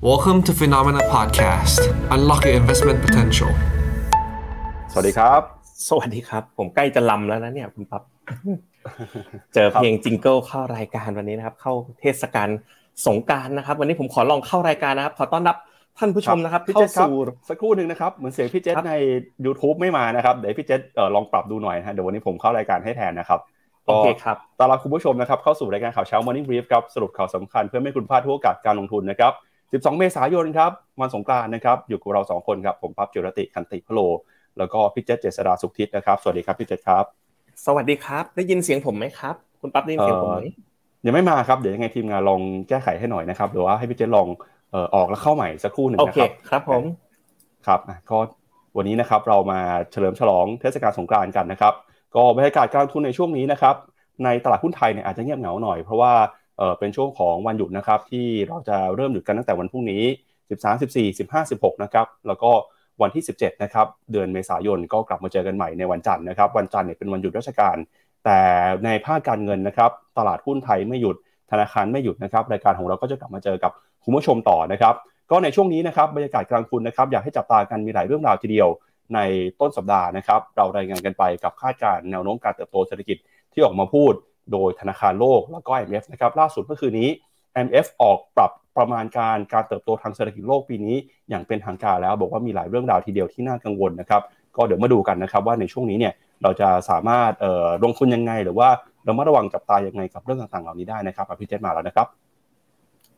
Welcome to Phenomena Podcast. Unlock your investment potential. สวัสดีครับ สวัสดีครับ ผมใกล้จะลำแล้วนะเนี่ยคุณปั๊บ เจอเพลงจิงเกิลเข้ารายการวันนี้นะครับ เข้าเทศกาลสงการนะครับ วันนี้ผมขอลองเข้ารายการนะครับ ขอต้อนรับท่านผู้ชมนะครับพี่เข้าเจษครับสู่สักครู่หนึ่งนะครับ เหมือนเสียงพี่เจษครับใน YouTube ไม่มานะครับ เดี๋ยวพี่เจษเอ่อลองปรับดูหน่อยนะฮะเดี๋ยววันนี้ผมเข้ารายการให้แทนนะครับโอเคครับต้อนรับคุณผู้ชมนะครับเข้าสู่รายการข่าวเช้า Morning Brief ครับสรุปข่าวสำคัญเพื่อไม่ให้คุณพลาดทุกโอกาสการลงทุนนะครับ 12 เมษายนครับวันสงกรานต์นะครับ อยู่กับเราสองคนครับ ผมปั๊บจิรติคันติพะโล แล้วก็พี่เจษเจษดาสุขทิศนะครับ สวัสดีครับพี่เจษครับ สวัสดีครับ ได้ยินเสียงผมไหมครับ คุณปั๊บได้ยินเสียงผมไหมยังไม่มาครับ เดี๋ยวยังไงทีมงานลองแก้ไขให้หน่อยนะครับหรือว่าให้พี่เจษลองเอ่อออกแล้วเข้าใหม่สักครู่หนึ่งโอนะเคครับครับผมครับอะก็วันนี้นะครับเรามาเฉลิมฉลองเทศกาลสงกรานต์กันนะครับ ก็บรรยากาศการลงทุนในช่วงนี้นะครับในตลาดหุ้นไทยเนี่ยอาจจะเงียบเหงาหน่อยเพราะว่า เออเป็นช่วงของวันหยุดนะครับที่เราจะเริ่มหยุดกันตั้งแต่วันพรุ่งนี้ 13 14 15 16นะครับแล้วก็วันที่ 17นะครับเดือนเมษายนก็กลับมาเจอกันใหม่ในวันจันทร์นะครับวันจันทร์เนี่ยเป็นวันหยุดราชการ แต่ในภาคการเงินนะครับตลาดหุ้นไทยไม่หยุดธนาคารไม่หยุดนะครับรายการของเราก็จะกลับมาเจอกับคุณผู้ชมต่อนะครับก็ในช่วงนี้นะครับบรรยากาศกลางทุนนะครับอยากให้จับตากันมีหลายเรื่องราวทีเดียวในต้นสัปดาห์นะครับเรารายงานกันไปกับคาดการณ์แนวโน้มการเติบโตเศรษฐกิจที่ออกมาพูด โดยธนาคารโลกแล้วก็ IMF นะครับล่าสุดเมื่อคืนนี้ IMF ออกปรับประมาณการการเติบโตทางเศรษฐกิจโลกปีนี้ อย่างเป็นทางการแล้ว บอกว่ามีหลายเรื่องราวทีเดียวที่น่ากังวลนะครับก็เดี๋ยวมาดูกันนะครับว่าในช่วงนี้เนี่ยเราจะสามารถลงทุนยังไง หรือว่าเรามาระวังจับตายังไงกับเรื่องต่างๆเหล่านี้ได้นะครับอภิเจษมาแล้วนะครับ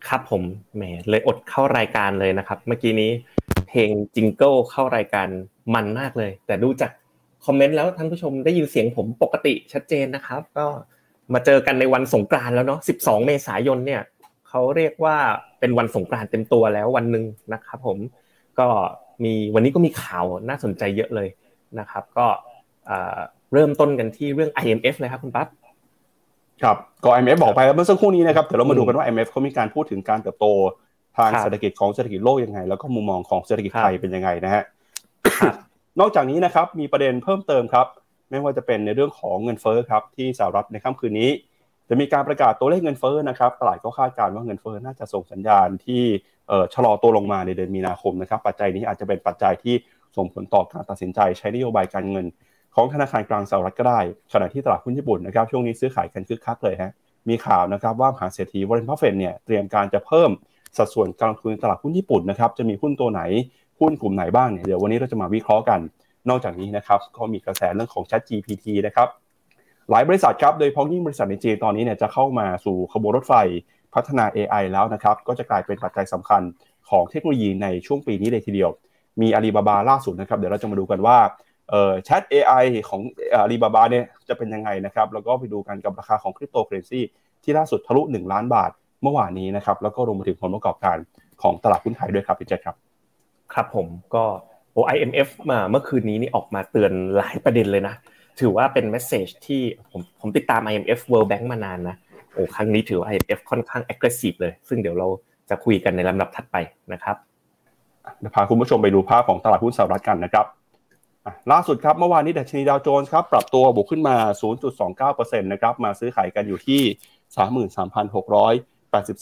ครับผมแหมเลยอดเข้ารายการเลยนะครับ เมื่อกี้นี้เพลงจิงเกิลเข้ารายการมันมากเลย แต่ดูจากคอมเมนต์แล้วท่านผู้ชมได้ยินเสียงผมปกติชัดเจนนะครับ ก็ มาเจอกันในวันสงกรานต์แล้วเนาะ 12 เมษายนเนี่ยเขาเรียกว่าเป็นวันสงกรานต์เต็มตัวแล้ววันหนึ่งนะครับผมก็มีวันนี้ก็มีข่าวน่าสนใจเยอะเลยนะครับ ก็เอ่อเริ่มต้นกันที่เรื่อง IMF เลยครับคุณปั๊บครับก็ IMF บอกไปแล้วเมื่อสักครู่นี้นะครับเดี๋ยวเรามาดูกันว่า IMF เขามีการพูดถึงการเติบโตทางครับเศรษฐกิจของเศรษฐกิจโลกยังไง แล้วก็มุมมองของเศรษฐกิจครับไทยเป็นยังไงนะฮะครับนอกจากนี้นะครับมีประเด็นเพิ่มเติมครับ ไม่ว่าจะเป็นในเรื่องของเงินเฟ้อครับที่สหรัฐในค่ำคืนนี้ จะมีการประกาศตัวเลขเงินเฟ้อนะครับตลาดก็คาดการณ์ว่าเงินเฟ้อน่าจะส่งสัญญาณที่ชะลอตัวลงมาในเดือนมีนาคมนะครับปัจจัยนี้อาจจะเป็นปัจจัยที่ส่งผลต่อการตัดสินใจใช้นโยบายการเงิน ของธนาคารกลางสหรัฐก็ได้ ขณะที่ตลาดหุ้นญี่ปุ่นนะครับช่วงนี้ซื้อขายกันคึกคักเลยฮะมีข่าวนะครับว่ามหาเศรษฐีวอร์เรนบัฟเฟตต์เนี่ยเตรียมการจะเพิ่มสัดส่วนการลงทุนในตลาดหุ้นญี่ปุ่นนะครับจะมีหุ้นตัวไหนหุ้นกลุ่มไหนบ้างเนี่ยเดี๋ยววันนี้เราจะมาวิเคราะห์กัน นอกจากนี้นะครับก็มีกระแสเรื่องของ Chat GPT นะครับหลายบริษัทครับโดยเฉพาะยิ่งบริษัทในจีนตอนนี้เนี่ยจะเข้ามาสู่ขบวนรถไฟพัฒนา AI แล้วนะครับก็จะกลายเป็นปัจจัยสำคัญของเทคโนโลยีในช่วงปีนี้เลยทีเดียว มีอาลีบาบาล่าสุดนะครับเดี๋ยวเราจะมาดูกันว่าเอ่อ Chat AI ของอาลีบาบาเนี่ยจะเป็นยังไงนะครับแล้วก็ไปดูกันกับราคาของคริปโตเคอเรนซีที่ล่าสุดทะลุ 1 ล้านบาทเมื่อวานนี้นะครับแล้วก็รวมไปถึงผลประกอบการของตลาดหุ้นไทยด้วยครับพี่เจษครับ ครับผมก็ IMF มาเมื่อคืนนี้นี่ออกมาเตือนหลายประเด็นเลยนะ ถือว่าเป็น message ที่ผมผมติดตาม IMF World Bank มานานนะโอ้ครั้งนี้ถือว่า IMF ค่อนข้าง aggressive เลย ซึ่งเดี๋ยวเราจะคุยกันในลำดับถัดไปนะครับเดี๋ยวพาคุณผู้ชมไปดูภาพของตลาดหุ้นสหรัฐกันนะครับล่าสุดครับเมื่อวานนี้ดัชนีดาวโจนส์ครับปรับตัวบวกขึ้นมา 0.29%นะครับมาซื้อขายกันอยู่ที่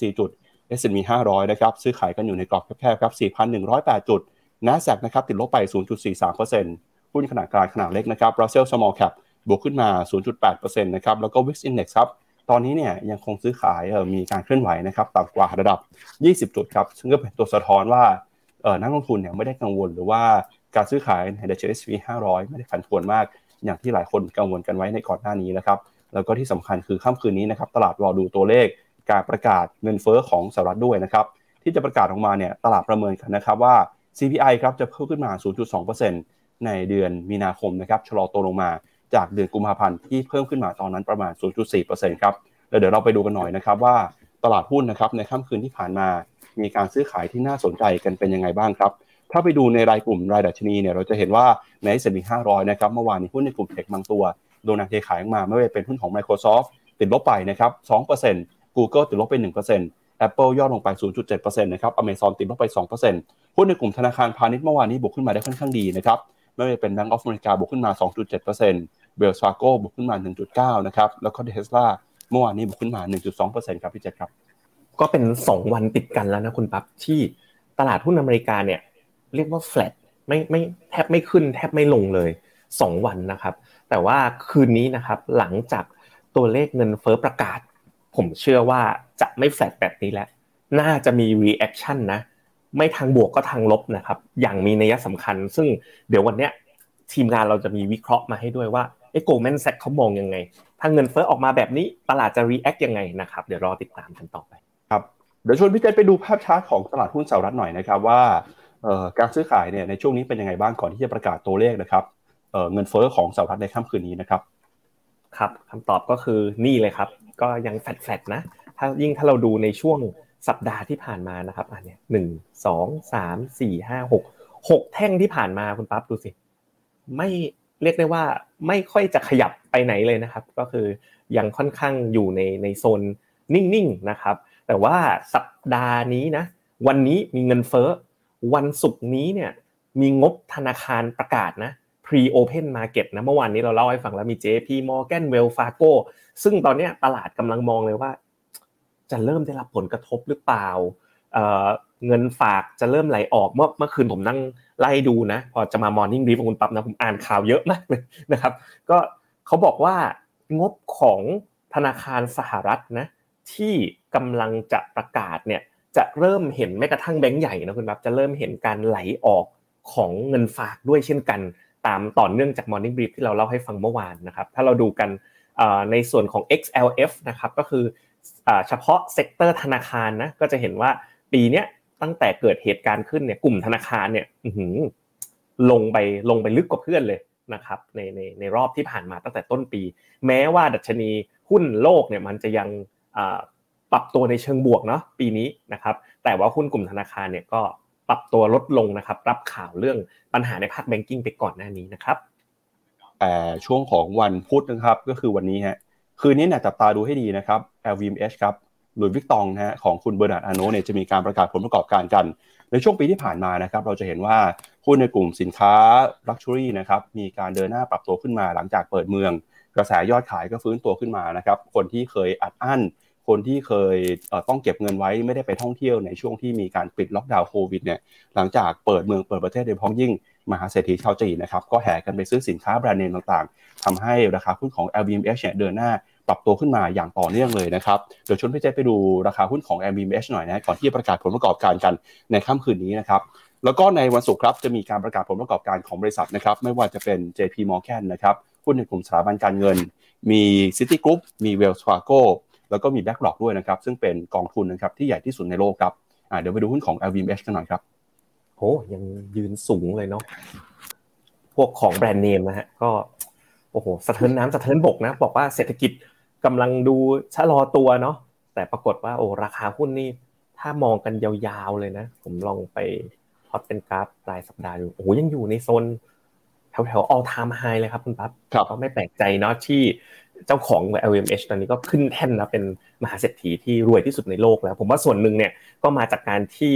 33,684 จุด S&P 500 นะครับซื้อขายกันอยู่ในกรอบแคบๆครับ 4,108 จุด NASDAQ นะครับติดลบไป 0.43%หุ้นขนาดกลางขนาดเล็กนะครับ Russell Small Cap บวกขึ้นมา 0.8%นะครับแล้วก็ Wix Index ครับตอนนี้เนี่ยยังคงซื้อขายมีการเคลื่อนไหวนะครับต่ำกว่าระดับ 20 จุดครับซึ่งก็เป็นตัวสะท้อนว่านักลงทุนเนี่ยไม่ได้กังวลหรือว่าการซื้อขายในดัชนี S&P 500 ไม่ได้ผันผวนมาก อย่างที่หลายคนกังวลกันไว้ในก่อนหน้านี้นะครับแล้วก็ที่สำคัญคือค่ำคืนนี้นะครับตลาดรอดูตัวเลขการประกาศเงินเฟ้อของสหรัฐด้วยนะครับที่จะประกาศออกมาเนี่ยตลาดประเมินกันนะครับว่า CPI ครับจะเพิ่มขึ้นมา 0.2%ในเดือนมีนาคมนะครับชะลอตัวลงมาจากเดือนกุมภาพันธ์ที่เพิ่มขึ้นมาตอนนั้นประมาณ 0.4%ครับแล้วเดี๋ยวเราไปดูกันหน่อยนะครับว่าตลาดหุ้นนะครับในค่ำคืนที่ผ่านมา มีการซื้อขายที่น่าสนใจกันเป็นยังไงบ้างครับ ถ้าไปดูในรายกลุ่มรายดัชนีเนี่ยเราจะเห็นว่าใน S&P 500นะครับเมื่อวานนี้หุ้นในกลุ่มเทคบางตัวโดนนักเทขายออกมาไม่ว่าจะเป็นหุ้นของ Microsoft ติดลบไปนะครับ2% Google ติดลบไป1% Apple ย่อลงไป 0.7%นะครับ Amazon ติดลบไป 2%หุ้นในกลุ่มธนาคารพาณิชย์เมื่อวานนี้บวกขึ้นมาได้ค่อนข้างดีนะครับไม่ว่าจะเป็น Bank of America บวกขึ้นมา 2.7% Wells Fargo บวกขึ้นมา 1.9 นะครับ แล้วก็ Tesla เมื่อวานนี้บวกขึ้นมา 1.2%ครับพี่เจษครับ ก็เป็น 2 วันติดกันแล้วนะคุณปั๊บที่ตลาดหุ้นอเมริกาเนี่ยเรียกว่า flat ไม่ไม่แทบไม่ขึ้นแทบไม่ลงเลย 2 วันนะครับ แต่ว่าคืนนี้นะครับหลังจากตัวเลขเงินเฟ้อประกาศ ผมเชื่อว่าจะไม่แฟลตแบบนี้แล้วน่าจะมี reaction นะไม่ทางบวกก็ทางลบนะครับ อย่างมีนัยสำคัญ ซึ่งเดี๋ยววันเนี้ยทีมงานเราจะมีวิเคราะห์มาให้ด้วยว่าไอ้โกลแมนแซกเขามองยังไง ถ้าเงินเฟ้อออกมาแบบนี้ตลาดจะ react ยังไงนะครับ เดี๋ยวรอติดตามกันต่อไป ครับ เดี๋ยวชวนพี่เจษไปดูภาพชาร์ตของตลาดหุ้นสหรัฐหน่อยนะครับว่าการซื้อขายเนี่ยในช่วงนี้เป็นยังไงบ้างก่อนที่จะประกาศตัวเลขนะครับเงินเฟ้อของสหรัฐในค่ำคืนนี้นะครับ ครับคำตอบก็คือนี่เลยครับ ก็ยังแฟดๆนะ ถ้ายิ่งถ้าเราดูในช่วงสัปดาห์ที่ผ่านมานะครับอันเนี้ยหนึ่งสองสามสี่ห้าหกหกแท่งที่ผ่านมาคุณปั๊บดูสิ ไม่เรียกได้ว่าไม่ค่อยจะขยับไปไหนเลยนะครับ ก็คือยังค่อนข้างอยู่ในในโซนนิ่งๆนะครับ แต่ว่าสัปดาห์นี้นะ วันนี้มีเงินเฟ้อวันศุกร์นี้เนี่ยมีงบธนาคารประกาศนะ pre-open market นะเมื่อวานนี้เราเล่าให้ฟังแล้วมี JP Morgan Wells Fargo ซึ่งตอนนี้ตลาดกำลังมองเลยว่า จะเริ่มได้รับผลกระทบหรือเปล่าเงินฝากจะเริ่มไหลออกเมื่อเมื่อคืนผมนั่งไล่ดูนะ พอจะมามอร์นิ่งรีฟของคุณปั๊บนะผมอ่านข่าวเยอะมากเลยนะครับ ก็เขาบอกว่างบของธนาคารสหรัฐนะที่กำลังจะประกาศเนี่ยจะเริ่มเห็นแม้กระทั่งแบงก์ใหญ่นะคุณปั๊บจะเริ่มเห็นการไหลออกของเงินฝากด้วยเช่นกัน ตามต่อเนื่องจาก Morning Brief ที่เราเล่าให้ฟังเมื่อวานนะครับ ถ้าเราดูกันในส่วนของ XLF นะครับก็คือเฉพาะ sector ธนาคารนะก็จะเห็นว่าปีนี้ตั้งแต่เกิดเหตุการณ์ขึ้นเนี่ยกลุ่มธนาคารเนี่ยลงไปลงไปลึกกว่าเพื่อนเลยนะครับในในในรอบที่ผ่านมาตั้งแต่ต้นปี แม้ว่าดัชนีหุ้นโลกเนี่ยมันจะยังปรับตัวในเชิงบวกเนาะปีนี้นะครับแต่ว่าหุ้นกลุ่มธนาคารเนี่ยก็ ปรับตัวลดลงนะครับ รับข่าวเรื่องปัญหาในภาค banking ไปก่อนหน้านี้นะครับแต่ช่วงของวันพุธนะครับ ก็คือวันนี้ฮะคืนนี้เนี่ยจับตาดูให้ดีนะครับ LVMH ครับหลุยส์วิกตองนะฮะของคุณเบอร์นาร์ดอาโนเนี่ยจะมีการประกาศผลประกอบการกัน ในช่วงปีที่ผ่านมานะครับ เราจะเห็นว่าหุ้นในกลุ่มสินค้า luxury นะครับมีการเดินหน้าปรับตัวขึ้นมาหลังจากเปิดเมือง กระแสยอดขายก็ฟื้นตัวขึ้นมานะครับคนที่เคยอัดอั้น คนที่เคยต้องเก็บเงินไว้ไม่ได้ไปท่องเที่ยวในช่วงที่มีการปิดล็อกดาวน์โควิดเนี่ยหลังจากเปิดเมืองเปิดประเทศโดยเฉพาะยิ่งมหาเศรษฐีชาวจีนนะครับก็แห่กันไปซื้อสินค้าแบรนด์เนมต่างๆทำให้ราคาหุ้นของ LVMH เนี่ยเดินหน้าปรับตัวขึ้นมาอย่างต่อเนื่องเลยนะครับเดี๋ยวชวนพี่เจไปดูราคาหุ้นของ LVMH หน่อยนะก่อนที่จะประกาศผลประกอบการกันในค่ำคืนนี้นะครับแล้วก็ในวันศุกร์ครับจะมีการประกาศผลประกอบการของบริษัทนะครับไม่ว่าจะเป็น JP Morgan นะครับหุ้นในกลุ่มสถาบันการเงิน มี Citigroup มี Wells Fargo แล้วก็มี BlackRock ด้วยนะครับซึ่งเป็นกองทุนนะครับที่ใหญ่ที่สุดในโลกครับเดี๋ยวไปดูหุ้นของ LVMH กันหน่อยครับโหยังยืนสูงเลยเนาะพวกของแบรนด์เนมนะฮะก็โอ้โหสะเทินน้ำสะเทินบกนะ บอกว่าเศรษฐกิจกำลังดูชะลอตัวเนาะแต่ปรากฏว่าโอ้ราคาหุ้นนี่ถ้ามองกันยาวๆเลยนะ ผมลองไปพอตเป็นกราฟรายสัปดาห์ดูโอ้โหยังอยู่ในโซนแถวๆ all time high เลยครับคุณปั๊บก็ไม่แปลกใจเนาะที่ เจ้าของ LVMH ตอนนี้ก็ขึ้นแท่นแล้วเป็นมหาเศรษฐีที่รวยที่สุดในโลกแล้ว ผมว่าส่วนหนึ่งเนี่ยก็มาจากการที่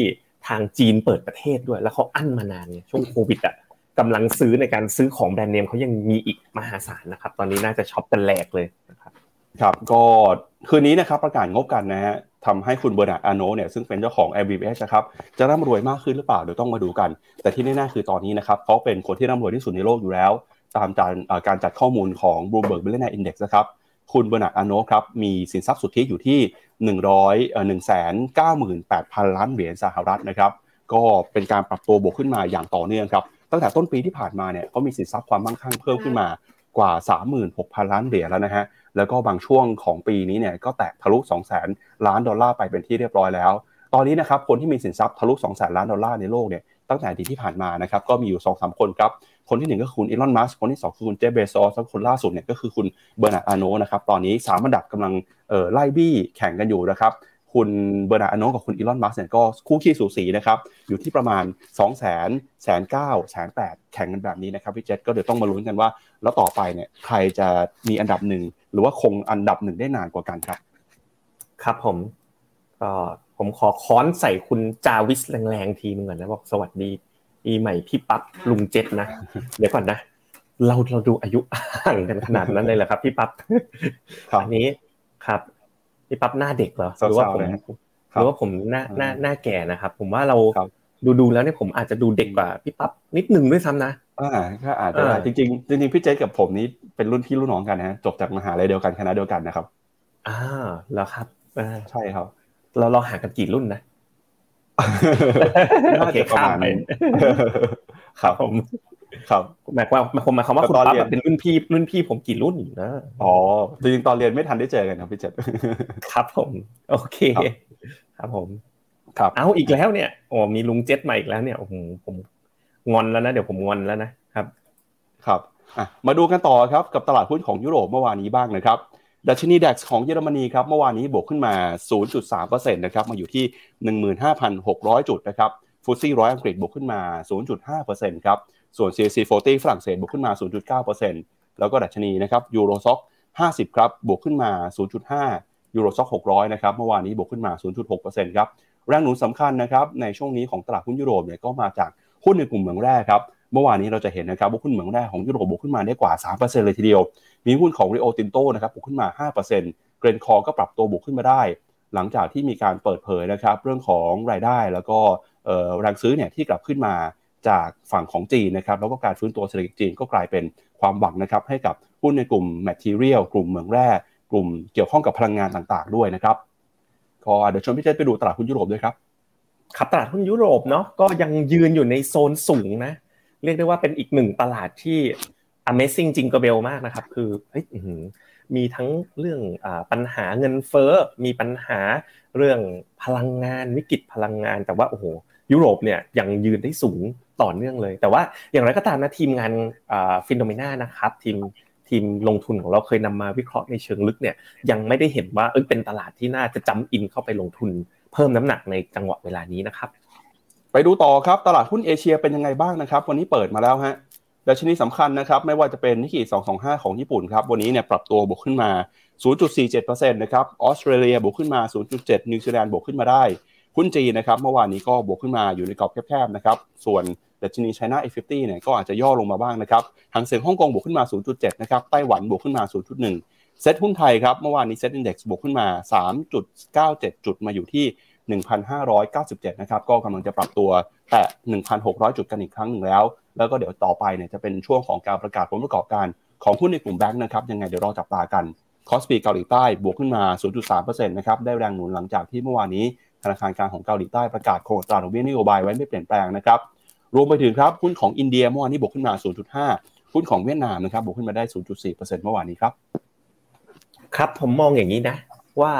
ทางจีนเปิดประเทศด้วย แล้วเขาอั้นมานานเนี่ยช่วงโควิดอะกำลังซื้อในการซื้อของแบรนด์เนมเขายังมีอีกมหาศาลนะครับ ตอนนี้น่าจะช็อปกันแหลกเลยนะครับครับก็คืนนี้นะครับประกาศงบกันนะฮะทำให้คุณเบอร์นาร์ดอาโนเนี่ยซึ่งเป็นเจ้าของ a อ b s นะครับจะร่ำรวยมากขึ้นหรือเปล่าเดี๋ยวต้องมาดูกัน แต่ที่แน่ๆคือตอนนี้นะครับเขาเป็นคนที่ร่ำรวยที่สุดในโลกอยู่แล้ว ตามการการจัดข้อมูลของ Bloomberg Billionaire Index นะครับ คุณเบอร์นาร์ดอาโนครับ มีสินทรัพย์สุทธิอยู่ที่100เอ่อ198,000 ล้านเหรียญสหรัฐนะครับ ก็เป็นการปรับตัวบวกขึ้นมาอย่างต่อเนื่องครับ ตั้งแต่ต้นปีที่ผ่านมาเนี่ยเขามีสินทรัพย์ความมั่งคั่งเพิ่มขึ้นมากว่า 36,000 ล้านเหรียญแล้วนะฮะ แล้วก็บางช่วงของปีนี้เนี่ยก็แตะทะลุ 200,000 ล้านดอลลาร์ไปเป็นที่เรียบร้อยแล้ว ตอนนี้นะครับคนที่มีสินทรัพย์ทะลุ 200,000 ล้านดอลลาร์ในโลกเนี่ยตั้งแต่ดีที่ผ่านมานะครับก็มีอยู่2อสคนครับ คนที่1ก็คือคุณอีลอนมัสคนที่2คือคุณเจฟเบซอสแล้วคนล่าสุดเนี่ยก็คือคุณเบอร์นาร์ดอาโนนะครับตอนนี้3อันดับกำลังไล่บี้แข่งกันอยู่นะครับคุณเบอร์นาร์ดอโนกับคุณอีลอนมัสเนี่ยก็คู่ขี้สูสีนะครับอยู่ที่ประมาณ2 0 0 0 0 0 0 0 9 0 0 0แข่งกันแบบนี้นะครับพี่เจษก็เดี๋ยวต้องมาลุ้นกันว่า แล้วต่อไปเนี่ยใครจะมีอันดับหนึ่งหรือว่าคงอันดับหนึ่งได้นานกว่ากันครับ ครับผมก็ผมขอค้อนใส่คุณจาวิสแรงๆทีนึงก่อนนะบอกสวัสดี ปีใหม่พี่ปั๊บลุงเจษนะเดี๋ยวก่อนนะเราเราดูอายุห่างกันขนาดนั้นเลยเหรอครับพี่ปั๊บอันนี้ครับพี่ปั๊บหน้าเด็กเหรอหรือว่าผมหรือว่าผมหน้าหน้าหน้าแก่นะครับผมว่าเราดูดูแล้วเนี่ยผมอาจจะดูเด็กกว่าพี่ปั๊บนิดหนึ่งด้วยซ้ำนะอ่าก็อาจจะจริงจริงจริงพี่เจษกับผมนี้เป็นรุ่นพี่รุ่นน้องกันนะจบจากมหาลัยเดียวกันคณะเดียวกันนะครับอ่าแล้วครับใช่ครับ เราเราห่างกันกี่รุ่นนะ โอเคข้ามไปครับผมครับหมายความหมายความว่าคุณปั๊บเป็นรุ่นพี่รุ่นพี่ผมกี่รุ่นอยู่นะอ๋อจริงๆตอนเรียนไม่ทันได้เจอกันครับพี่เจษครับผม โอเค ครับผม ครับเอาอีกแล้วเนี่ยโอ้มีลุงเจ็ตมาอีกแล้วเนี่ยโอ้โหผมงอนแล้วนะเดี๋ยวผมงอนแล้วนะครับ ครับมาดูกันต่อครับกับตลาดหุ้นของยุโรปเมื่อวานนี้บ้างนะครับ ดัชนีดัคของเยอรมนีครับเมื่อวานนี้บวกขึ้นมา 0.3%นะครับมาอยู่ที่ 15,600 จุดนะครับฟุตซี่ร้อยอังกฤษบวกขึ้นมา 0.5%ครับส่วน CAC 40ฝรั่งเศสบวกขึ้นมา 0.9%แล้วก็ดัชนีนะครับยูโรซ็อก50 ครับบวกขึ้นมา 0.5 ยูโรซ็อก600 นะครับเมื่อวานนี้บวกขึ้นมา 0.6%ครับแรงหนุนสำคัญนะครับในช่วงนี้ของตลาดหุ้นยุโรปเนี่ยก็มาจากหุ้นในกลุ่มเมืองแร่ครับ เมื่อวานนี้เราจะเห็นนะครับว่าหุ้นเหมืองแร่ของยุโรปบวกขึ้นมาได้กว่า 3%เลยทีเดียว มีหุ้นของ Rio Tinto นะครับบวกขึ้นมา 5%เกรนคอร์ก็ปรับตัวบวกขึ้นมาได้ หลังจากที่มีการเปิดเผยนะครับเรื่องของรายได้แล้วก็แรงซื้อเนี่ยที่กลับขึ้นมาจากฝั่งของจีนนะครับแล้วก็การฟื้นตัวเศรษฐกิจจีนก็กลายเป็นความหวังนะครับให้กับหุ้นในกลุ่ม Material กลุ่มเหมืองแร่กลุ่มเกี่ยวข้องกับพลังงานต่างๆ ด้วยนะครับก็เดี๋ยวชวนพี่เจษไปดูตลาดหุ้นยุโรปด้วยครับครับตลาดหุ้นยุโรปเนาะก็ยังยืนอยู่ในโซนสูงนะ เรียกได้ว่าเป็นอีกหนึ่งตลาดที่ Amazing จริงกระเบลมากนะครับ คือเฮ้ยมีทั้งเรื่องอปัญหาเงินเฟ้อ มีปัญหาเรื่องพลังงานวิกฤตพลังงาน แต่ว่าโอ้โหยุโรปเนี่ยยังยืนได้สูงต่อเนื่องเลย แต่ว่าอย่างไรก็ตามนะทีมงานฟินโดเมนานะครับทีมทีมลงทุนของเราเคยนำมาวิเคราะห์ในเชิงลึกเนี่ยยังไม่ได้เห็นว่าเออเป็นตลาดที่น่าจะจำอินเข้าไปลงทุน เพิ่มน้ำหนักในจังหวะเวลานี้นะครับ ไปดูต่อครับตลาดหุ้นเอเชียเป็นยังไงบ้างนะครับวันนี้เปิดมาแล้วฮะดัชนีสำคัญนะครับไม่ว่าจะเป็นนิกเกิ225 ของญี่ปุ่นครับวันนี้เนี่ยปรับตัวบวกขึ้นมา 0.47%นะครับออสเตรเลียบวกขึ้นมา 0.7 นิวซีแลนด์บวกขึ้นมาได้หุ้นจีนนะครับเมื่อวานนี้ก็บวกขึ้นมาอยู่ในกรอบแคบๆนะครับส่วนดัชนีไชน่า A50 เนี่ยก็อาจจะย่อลงมาบ้างนะครับฮั่งเส็งฮ่องกงบวกขึ้นมา 0.7 นะครับไต้หวันบวกขึ้นมา 0.1 เซ็ตหุ้นไทยครับเมื่อวานนี้ SET Index บวกขึ้นมา 3.97 จุดมาอยู่ที่ 1,597 นะครับ ก็กำลังจะปรับตัวแตะ 1,600 จุดกันอีกครั้งหนึ่งแล้ว แล้วก็เดี๋ยวต่อไปเนี่ยจะเป็นช่วงของการประกาศผลประกอบการของหุ้นในกลุ่มแบงค์นะครับ ยังไงเดี๋ยวรอจับตากัน คอสปีเกาหลีใต้บวกขึ้นมา 0.3%นะครับ ได้แรงหนุนหลังจากที่เมื่อวานนี้ธนาคารกลางของเกาหลีใต้ประกาศคงอัตราดอกเบี้ยนโยบายไว้ไม่เปลี่ยนแปลงนะครับ รวมไปถึงครับหุ้นของอินเดียเมื่อวานนี้บวกขึ้นมา 0.5 หุ้นของเวียดนามนะครับบวกขึ้นมาได้ 0.4%เมื่อวานนี้ครับ ครับผมมองอย่างนี้นะว่า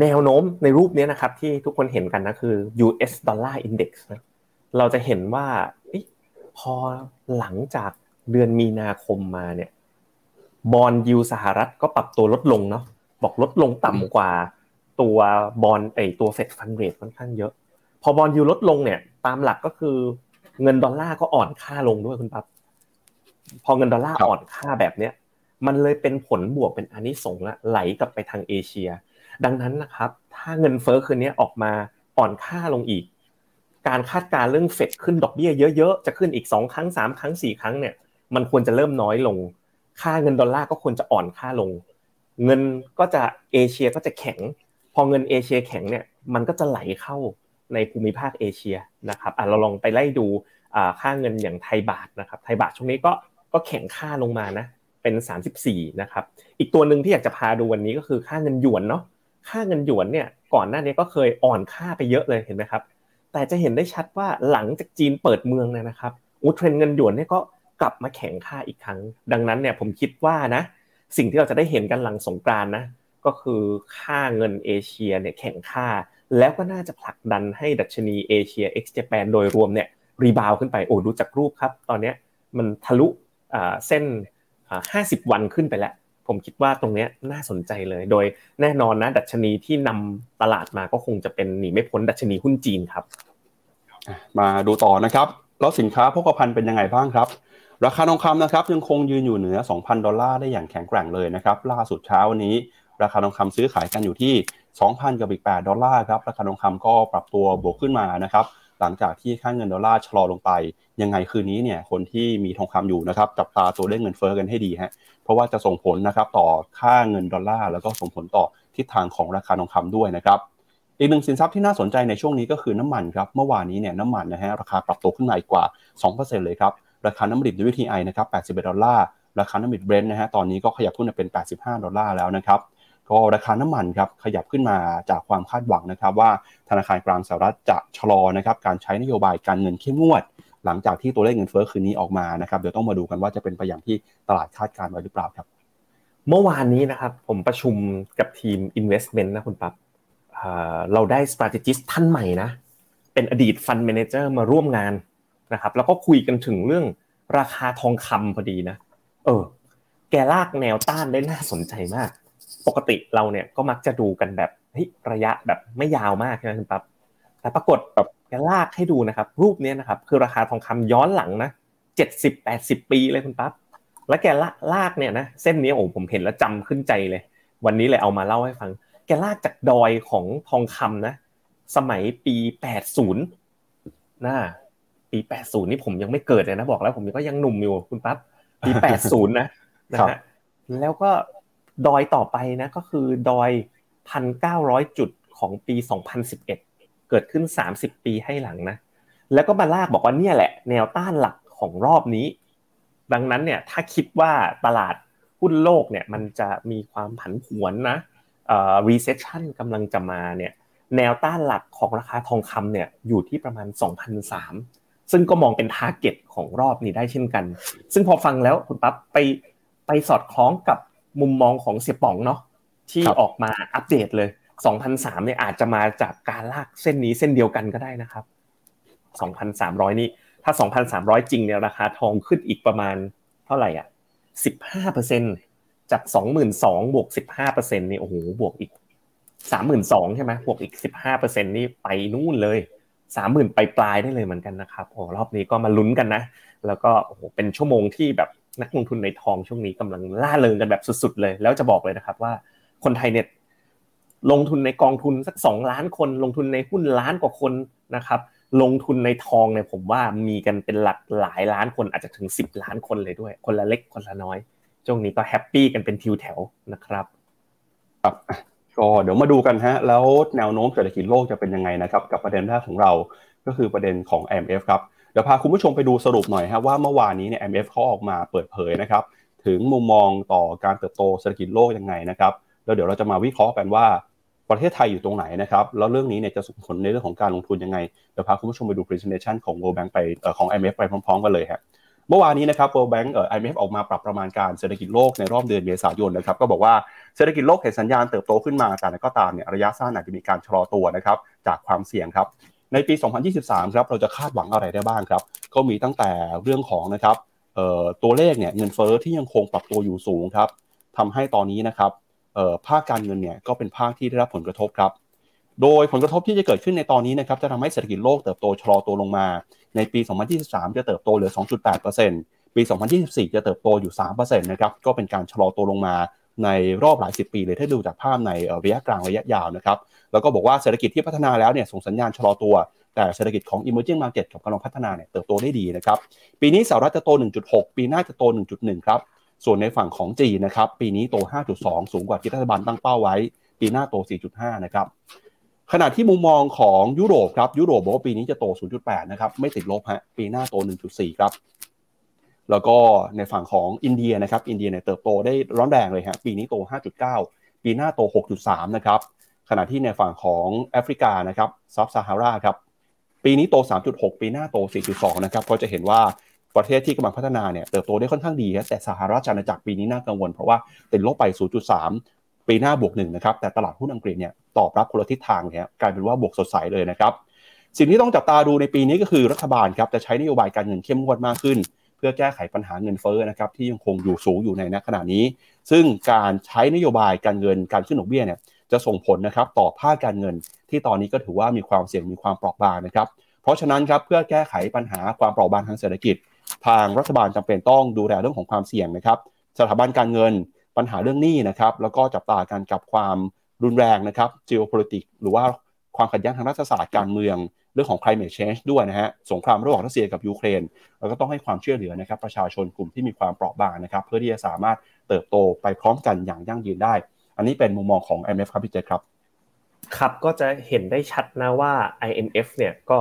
แนวโน้มในรูปนี้นะครับ ที่ทุกคนเห็นกันนะคือ US Dollar Index นะเราจะเห็นว่าพอหลังจากเดือนมีนาคมมาเนี่ยบอลยูสหรัฐก็ปรับตัวลดลงเนาะบอกลดลงต่ำกว่าตัว bond ไอตัว Fed funds rate ค่อนข้างเยอะ พอ bond yield ลดลงเนี่ย ตามหลักก็คือเงินดอลลาร์ก็อ่อนค่าลงด้วยคุณปั๊บพอเงินดอลลาร์อ่อนค่าแบบเนี้ยมันเลยเป็นผลบวกเป็นอานิสงส์ละไหลกลับไปทางเอเชีย ดังนั้นนะครับ ถ้าเงินเฟ้อคืนนี้ออกมาอ่อนค่าลงอีก การคาดการเรื่องเฟดขึ้นดอกเบี้ยเยอะๆ จะขึ้นอีกสองครั้งสามครั้งสี่ครั้งเนี่ย มันควรจะเริ่มน้อยลง ค่าเงินดอลลาร์ก็ควรจะอ่อนค่าลง เงินก็จะเอเชียก็จะแข็ง พอเงินเอเชียแข็งเนี่ย มันก็จะไหลเข้าในภูมิภาคเอเชียนะครับอะเราลองไปไล่ดูค่าเงินอย่างไทยบาทนะครับ ไทยบาทช่วงนี้ก็ก็แข็งค่าลงมานะ เป็น 34 นะครับ อีกตัวหนึ่งที่อยากจะพาดูวันนี้ก็คือค่าเงินหยวนเนาะ ค่าเงินหยวนเนี่ยก่อนหน้านี้ก็เคยอ่อนค่าไปเยอะเลยเห็นไหมครับ แต่จะเห็นได้ชัดว่าหลังจากจีนเปิดเมืองเนี่ยนะครับอุเทรนเงินหยวนเนี่ยก็กลับมาแข็งค่าอีกครั้ง ดังนั้นเนี่ยผมคิดว่านะสิ่งที่เราจะได้เห็นกันหลังสงกรานนะก็คือค่าเงินเอเชียเนี่ยแข็งค่า แล้วก็น่าจะผลักดันให้ดัชนีเอเชีย X Japan โดยรวมเนี่ยรีบาวขึ้นไปโอ้ดูจากรูปครับ ตอนนี้มันทะลุเส้น 50 วันขึ้นไปแล้ว ผมคิดว่าตรงนี้น่าสนใจเลย โดยแน่นอนนะดัชนีที่นำตลาดมาก็คงจะเป็นหนีไม่พ้นดัชนีหุ้นจีนครับ มาดูต่อนะครับ แล้วสินค้าพกพาเป็นยังไงบ้างครับ ราคาทองคำนะครับ ยังคงยืนอยู่เหนือ 2,000 ดอลลาร์ได้อย่างแข็งแกร่งเลยนะครับ ล่าสุดเช้าวันนี้ ราคาทองคำซื้อขายกันอยู่ที่ 2,000กับอีก8ดอลลาร์ครับ ราคาทองคำก็ปรับตัวบวกขึ้นมานะครับ หลังจากที่ค่าเงินดอลลาร์ชะลอลงไป ยังไงคืนนี้เนี่ยคนที่มีทองคำอยู่นะครับจับตาตัวเลขเงินเฟ้อกันให้ดีฮะเพราะว่าจะส่งผลนะครับต่อค่าเงินดอลลาร์แล้วก็ส่งผลต่อทิศทางของราคาทองคำด้วยนะครับอีกหนึ่งสินทรัพย์ที่น่าสนใจในช่วงนี้ก็คือน้ำมันครับเมื่อวานนี้เนี่ยน้ำมันนะฮะราคาปรับตัวขึ้นมาอีกกว่า 2%เลยครับราคาน้ำมันดิบ WTI นะครับ81ดอลลาร์ราคาน้ำมันเบรนท์นะฮะตอนนี้ก็ขยับขึ้นมาเป็น 85 ดอลลาร์แล้วนะครับ ก็ราคาน้ำมันครับขยับขึ้นมาจากความคาดหวังนะครับ ว่าธนาคารกลางสหรัฐจะชะลอนะครับการใช้นโยบายการเงินเข้มงวด หลังจากที่ตัวเลขเงินเฟ้อคืนนี้ออกมานะครับเดี๋ยวต้องมาดูกันว่าจะเป็นไปอย่างที่ตลาดคาดการไว้หรือเปล่าครับ เมื่อวานนี้นะครับผมประชุมกับทีม Investment นะคุณปั๊บเราได้ strategist ท่านใหม่นะเป็นอดีต Fund Manager มาร่วมงานนะครับ แล้วก็คุยกันถึงเรื่องราคาทองคำพอดีนะ เออ แกลากแนวต้านได้น่าสนใจมาก ปกติเราเนี่ยก็มักจะดูกันแบบเฮ้ยระยะแบบไม่ยาวมากใช่ไหมคุณปั๊บแต่ปรากฏแบบแกลากให้ดูนะครับ รูปนี้นะครับคือราคาทองคำย้อนหลังนะเจ็ดสิบแปดสิบปีเลยคุณปั๊บแล้วแกลากเนี่ยนะเส้นนี้โอ้ผมเห็นแล้วจำขึ้นใจเลย วันนี้เลยเอามาเล่าให้ฟัง แกลากจากดอยของทองคำนะ สมัยปีแปดศูนย์นะปีแปดศูนย์นี่ผมยังไม่เกิดเลยนะบอกแล้วผมก็ยังหนุ่มอยู่คุณปั๊บปีแปดศูนย์นะนะฮะแล้วก็ ดอยต่อไปนะก็คือดอยพันเก้าร้อยจุดของปีสองพันสิบเอ็ดเกิดขึ้นสามสิบปีให้หลังนะ แล้วก็มาลากบอกว่าเนี่ยแหละ แนวต้านหลักของรอบนี้ ดังนั้นเนี่ยถ้าคิดว่าตลาดหุ้นโลกเนี่ยมันจะมีความผันผวนนะเอ่อ recession กำลังจะมาเนี่ยแนวต้านหลักของราคาทองคำเนี่ยอยู่ที่ประมาณ 2,003 ซึ่งก็มองเป็นทาร์เก็ตของรอบนี้ได้เช่นกัน ซึ่งพอฟังแล้วคุณปั๊บไปไปสอดคล้องกับ มุมมองของเสียป๋องเนาะที่ออกมาอัปเดตเลย 2,003เนี่ยอาจจะมาจากการลากเส้นนี้เส้นเดียวกันก็ได้นะครับ 2,300 นี่ถ้า 2,300 จริงเนี่ยราคาทองขึ้นอีกประมาณเท่าไหร่อะ 15%จาก 22,000บวก15%นี่โอ้โหบวกอีก 32,000ใช่ไหมบวกอีก 15%นี่ไปนู่นเลย30,000ไปปลายได้เลยเหมือนกันนะครับโอ้รอบนี้ก็มาลุ้นกันนะ แล้วก็โอ้โหเป็นชั่วโมงที่แบบ นักลงทุนในทองช่วงนี้กำลังล่าเริงกันแบบสุดๆเลย แล้วจะบอกเลยนะครับว่าคนไทยเนี่ยลงทุนในกองทุนสักสองล้านคน ลงทุนในหุ้นล้านกว่าคนนะครับ ลงทุนในทองเนี่ยผมว่ามีกันเป็นหลักหลายล้านคนอาจจะถึงสิบล้านคนเลยด้วย คนละเล็กคนละน้อยช่วงนี้ก็แฮปปี้กันเป็นทิวแถวนะครับครับก็เดี๋ยวมาดูกันฮะแล้วแนวโน้มเศรษฐกิจโลกจะเป็นยังไงนะครับ กับประเด็นแรกของเราก็คือประเด็นของ IMF ครับ เดี๋ยวพาคุณผู้ชมไปดูสรุปหน่อยฮะว่าเมื่อวานนี้เนี่ย IMF เขาออกมาเปิดเผยนะครับถึงมุมมองต่อการเติบโตเศรษฐกิจโลกยังไงนะครับแล้วเดี๋ยวเราจะมาวิเคราะห์กันว่าประเทศไทยอยู่ตรงไหนนะครับแล้วเรื่องนี้เนี่ยจะส่งผลในเรื่องของการลงทุนยังไงเดี๋ยวพาคุณผู้ชมไปดู presentation ของ World Bank ไปของ IMF ไปพร้อมๆกันเลยครับเมื่อวานนี้นะครับ World Bank เอ่อ IMF ออกมาปรับประมาณการเศรษฐกิจโลกในรอบเดือนเมษายนนะครับก็บอกว่าเศรษฐกิจโลกเห็นสัญญาณเติบโตขึ้นมาแต่ก็ตามเนี่ยระยะสั้นอาจจะมีการชะลอตัวนะครับจากความเสี่ยงครับ ในปี 2023 ครับ เราจะคาดหวังอะไรได้บ้างครับ ก็มีตั้งแต่เรื่องของนะครับตัวเลขเนี่ยเงินเฟ้อที่ยังคงปรับตัวอยู่สูงครับทำให้ตอนนี้นะครับภาคการเงินเนี่ยก็เป็นภาคที่ได้รับผลกระทบครับ โดยผลกระทบที่จะเกิดขึ้นในตอนนี้นะครับจะทำให้เศรษฐกิจโลกเติบโตชะลอตัวลงมา ในปี 2023 จะเติบโตเหลือ 2.8%ปี 2024 จะเติบโตอยู่ 3%นะครับ ก็เป็นการชะลอตัวลงมา ในรอบหลายสิบปีเลยถ้าดูจากภาพในระยะกลางระยะยาวนะครับแล้วก็บอกว่าเศรษฐกิจที่พัฒนาแล้วเนี่ยส่งสัญญาณชะลอตัว แต่เศรษฐกิจของ emerging market กับกำลังพัฒนาเนี่ยเติบโตได้ดีนะครับปีนี้สหรัฐจะโต 1.6 ปีหน้าจะโต 1.1 ครับส่วนในฝั่งของจีนนะครับปีนี้โต 5.2 สูงกว่าที่รัฐบาลตั้งเป้าไว้ ปีหน้าโต 4.5 นะครับขณะที่มุมมองของยุโรปครับยุโรปบอกว่าปีนี้จะโต 0.8 นะครับไม่ติดลบฮะปีหน้าโต 1.4 ครับ แล้วก็ในฝั่งของอินเดียนะครับอินเดียเนี่ยเติบโตได้ร้อนแรงเลยฮะปีนี้โต 5.9 ปีหน้าโต 6.3 นะครับขณะที่ในฝั่งของแอฟริกานะครับซับซาฮาราครับปีนี้โต 3.6 ปีหน้าโต 4.2 นะครับก็จะเห็นว่าประเทศที่กำลังพัฒนาเนี่ยเติบโตได้ค่อนข้างดีแต่สหรัฐอาณาจักรปีนี้น่ากังวล เพราะว่าติดลบไป 0.3 ปีหน้าบวกหนึ่งนะครับแต่ตลาดหุ้นอังกฤษเนี่ยตอบรับคนละทิศทางเนี่ยกลายเป็นว่าบวกสดใสเลยนะครับสิ่งที่ต้องจับตาดูในปีนี้ก็คือรัฐบาลครับจะใช้นโยบายการเงินเข้มงวดมากขึ้น เพื่อแก้ไขปัญหาเงินเฟ้อนะครับที่ยังคงอยู่สูงอยู่ในณขณะนี้ ซึ่งการใช้นโยบายการเงินการขึ้นดอกเบี้ยเนี่ยจะส่งผลนะครับต่อภาคการเงิน ที่ตอนนี้ก็ถือว่ามีความเสี่ยงมีความเปราะบางนะครับ เพราะฉะนั้นครับเพื่อแก้ไขปัญหาความเปราะบางทางเศรษฐกิจ ทางรัฐบาลจำเป็นต้องดูแลเรื่องของความเสี่ยงนะครับสถาบันการเงินปัญหาเรื่องหนี้นะครับแล้วก็จับตาการกับความรุนแรงนะครับ geopolitics หรือว่าความขัดแย้งทางรัฐศาสตร์การเมือง รื่องของ climate change ด้วยนะฮะสงครามระหว่างรัสเซียกับยูเครนแล้วก็ต้องให้ความช่วยเหลือนะครับประชาชนกลุ่มที่มีความเปราะบางนะครับเพื่อที่จะสามารถเติบโตไปพร้อมกันอย่างยั่งยืนได้ อันนี้เป็นมุมมองของ IMF ครับพี่เจครับครับก็จะเห็นได้ชัดนะว่า IMF เนี่ยก็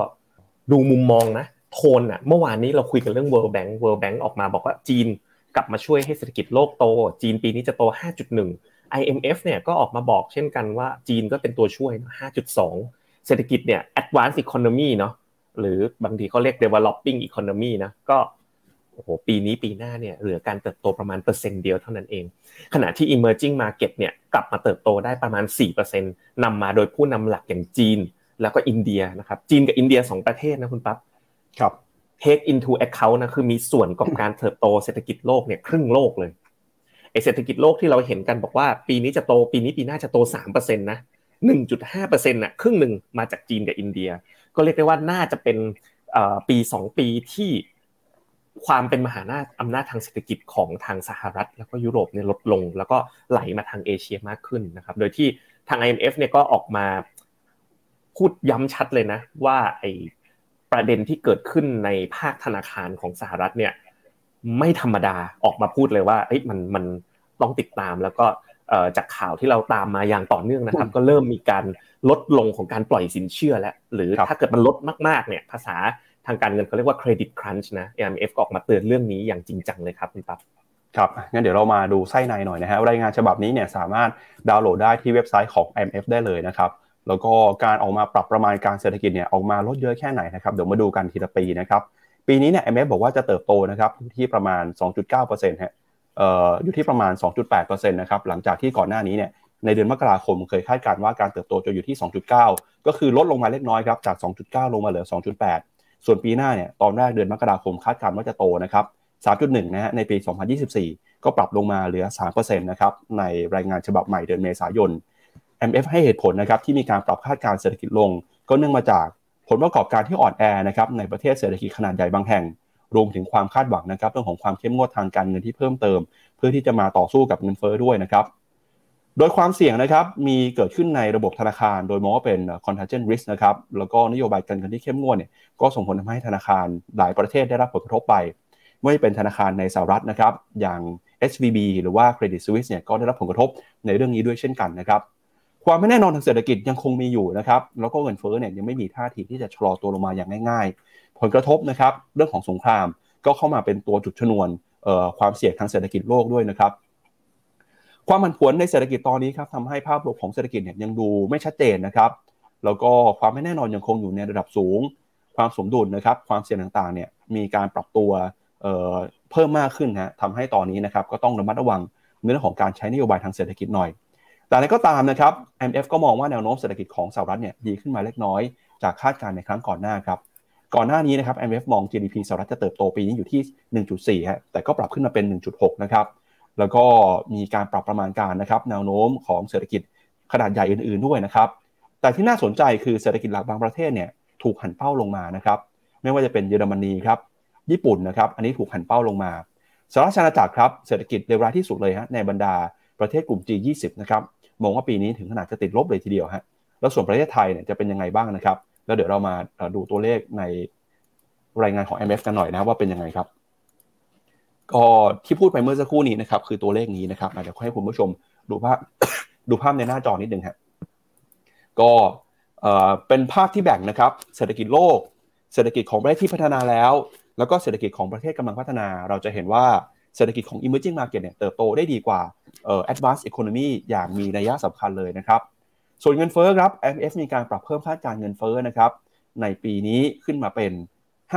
ดูมุมมองนะโทนอะเมื่อวานนี้เราคุยกันเรื่อง World Bank World Bank ออกมาบอกว่าจีนกลับมาช่วยให้เศรษฐกิจโลกโต จีนปีนี้จะโต 5.1 IMF เนี่ยก็ออกมาบอกเช่นกันว่าจีนก็เป็นตัวช่วย 5.2 เศรษฐกิจเนี่ย advanced economy เนาะหรือบางทีเขาเรียก developing economy นะก็โอ้โหปีนี้ปีหน้าเนี่ยเหลือการเติบโตประมาณเปอร์เซ็นต์เดียวเท่านั้นเอง ขณะที่ emerging market เนี่ยกลับมาเติบโตได้ประมาณ 4%นำมาโดยผู้นำหลักอย่างจีน แล้วก็อินเดียนะครับจีนกับอินเดียสองประเทศนะคุณปั๊บครับ take into account นะคือมีส่วนกับการเติบโตเศรษฐกิจโลกเนี่ยครึ่งโลกเลยไอเศรษฐกิจโลกที่เราเห็นกันบอกว่า ปีนี้จะโตปีนี้ปีหน้าจะโต3%นะ 1.5%น่ะครึ่งหนึ่งมาจากจีนกับอินเดีย ก็เรียกได้ว่าน่าจะเป็นปีสองปีที่ความเป็นมหานาอำนาจทางเศรษฐกิจของทางสหรัฐ แล้วก็ยุโรปเนี่ยลดลง แล้วก็ไหลมาทางเอเชียมากขึ้นนะครับ โดยที่ทาง IMF เนี่ยก็ออกมาพูดย้ำชัดเลยนะ ว่าไอประเด็นที่เกิดขึ้นในภาคธนาคารของสหรัฐเนี่ยไม่ธรรมดาออกมาพูดเลยว่าเอ้ยมันมันต้องติดตามแล้วก็ จากข่าวที่เราตามมาอย่างต่อเนื่องนะครับ ก็เริ่มมีการลดลงของการปล่อยสินเชื่อแล้ว หรือถ้าเกิดมันลดมากๆเนี่ยภาษาทางการเงินเขาเรียกว่าเครดิตครันช์นะ IMF ก็ออกมาเตือนเรื่องนี้อย่างจริงจังเลยครับคุณปั๊บครับงั้นเดี๋ยวเรามาดูไส้ในหน่อยนะฮะรายงานฉบับนี้เนี่ยสามารถดาวน์โหลดได้ที่เว็บไซต์ของ IMF ได้เลยนะครับแล้วก็การออกมาปรับประมาณการเศรษฐกิจเนี่ยออกมาลดเยอะแค่ไหนนะครับเดี๋ยวมาดูกันทีละปีนะครับปีนี้เนี่ย IMF บอกว่าจะเติบโตนะครับที่ประมาณ 2.9%ฮะเอยู่ที่ประมาณ 2.8%นะครับหลังจากที่ก่อนหน้านี้เนี่ยในเดือนมกราคมเคยคาดการณ์ว่าการเติบโตจะอยู่ที่ 2.9 ก็คือลดลงมาเล็กน้อยครับจาก 2.9 ลงมาเหลือ 2.8 ส่วนปีหน้าเนี่ยตอนแรกเดือนมกราคมคาดการณ์ว่าจะโตนะครับ 3.1 นะฮะในปี 2024 ก็ปรับลงมาเหลือ 3%นะครับในรายงานฉบับใหม่เดือนเมษายน MF ให้เหตุผลนะครับที่มีการปรับคาดการเศรษฐกิจลง ก็เนื่องมาจากผลประกอบการที่อ่อนแอนะครับในประเทศเศรษฐกิจขนาดใหญ่บางแห่ง รวมถึงความคาดหวังนะครับเรื่องของความเข้มงวดทางการเงินที่เพิ่มเติม เพื่อที่จะมาต่อสู้กับเงินเฟ้อด้วยนะครับโดยความเสี่ยงนะครับมีเกิดขึ้นในระบบธนาคาร โดยมองว่าเป็น contagion risk นะครับแล้วก็นโยบายการเงินที่เข้มงวดเนี่ยก็ส่งผลทำให้ธนาคารหลายประเทศได้รับผลกระทบไป ไม่ว่เป็นธนาคารในสหรัฐนะครับอย่าง SVB หรือว่า Credit Suisse เนี่ยก็ได้รับผลกระทบในเรื่องนี้ด้วยเช่นกันนะครับความไม่แน่นอนทางเศรษฐกิจยังคงมีอยู่นะครับแล้วก็เงินเฟ้อเนี่ยยังไม่มีท่าทีที่จะชะลอตัวลงมาอย่างง่ายๆ ผลกระทบนะครับเรื่องของสงครามก็เข้ามาเป็นตัวจุดชนวนความเสี่ยงทางเศรษฐกิจโลกด้วยนะครับ ความผันผวนในเศรษฐกิจตอนนี้ครับทำให้ภาพรวมของเศรษฐกิจเนี่ยยังดูไม่ชัดเจนนะครับ แล้วก็ความไม่แน่นอนยังคงอยู่ในระดับสูง ความสมดุลนะครับ ความเสี่ยงต่างๆเนี่ยมีการปรับตัวเเพิ่มมากขึ้นนะทำให้ตอนนี้นะครับก็ต้องระมัดระวังในเรื่องของการใช้นโยบายทางเศรษฐกิจหน่อย แต่อะไรก็ตามนะครับ IMF ก็มองว่าแนวโน้มเศรษฐกิจของสหรัฐเนี่ยดีขึ้นมาเล็กน้อยจากคาดการณ์ในครั้งก่อนหน้าครับ ก่อนหน้านี้นะครับ IMF มอง GDP สหรัฐจะเติบโตปีนี้อยู่ที่ 1.4ฮะแต่ก็ปรับขึ้นมาเป็น 1.6 นะครับ แล้วก็มีการปรับประมาณการนะครับ แนวโน้มของเศรษฐกิจขนาดใหญ่อื่น ๆด้วยนะครับ แต่ที่น่าสนใจคือเศรษฐกิจหลักบางประเทศเนี่ยถูกหันเป้าลงมานะครับ ไม่ว่าจะเป็นเยอรมนีครับ ญี่ปุ่นนะครับ อันนี้ถูกหันเป้าลงมาสหรัฐอาณาจักรครับ เศรษฐกิจเลวร้ายที่สุดเลยฮะในบรรดาประเทศกลุ่ม G20 นะครับ มองว่าปีนี้ถึงขนาดจะติดลบเลยทีเดียวฮะ แล้วส่วนประเทศไทยเนี่ยจะเป็นยังไงบ้างนะครับ แล้วเดี๋ยวเรามาดูตัวเลขในรายงานของ MF กันหน่อยนะว่าเป็นยังไงครับก็ที่พูดไปเมื่อสักครู่นี้นะครับ คือตัวเลขนี้นะครับเดี๋ยวให้คุณผู้ชมดูภาพดูภาพในหน้าจอนิดนึงครับก็เป็นภาพที่แบ่งนะครับ เศรษฐกิจโลก เศรษฐกิจของประเทศที่พัฒนาแล้ว แล้วก็เศรษฐกิจของประเทศกำลังพัฒนา เราจะเห็นว่าเศรษฐกิจของ emerging market เนี่ยเติบโตได้ดีกว่าเออ advanced economy อย่างมีนัยสำคัญเลยนะครับ ส่วนเงินเฟ้อครับ IMF มีการปรับเพิ่มคาดการเงินเฟ้อนะครับในปีนี้ขึ้นมาเป็น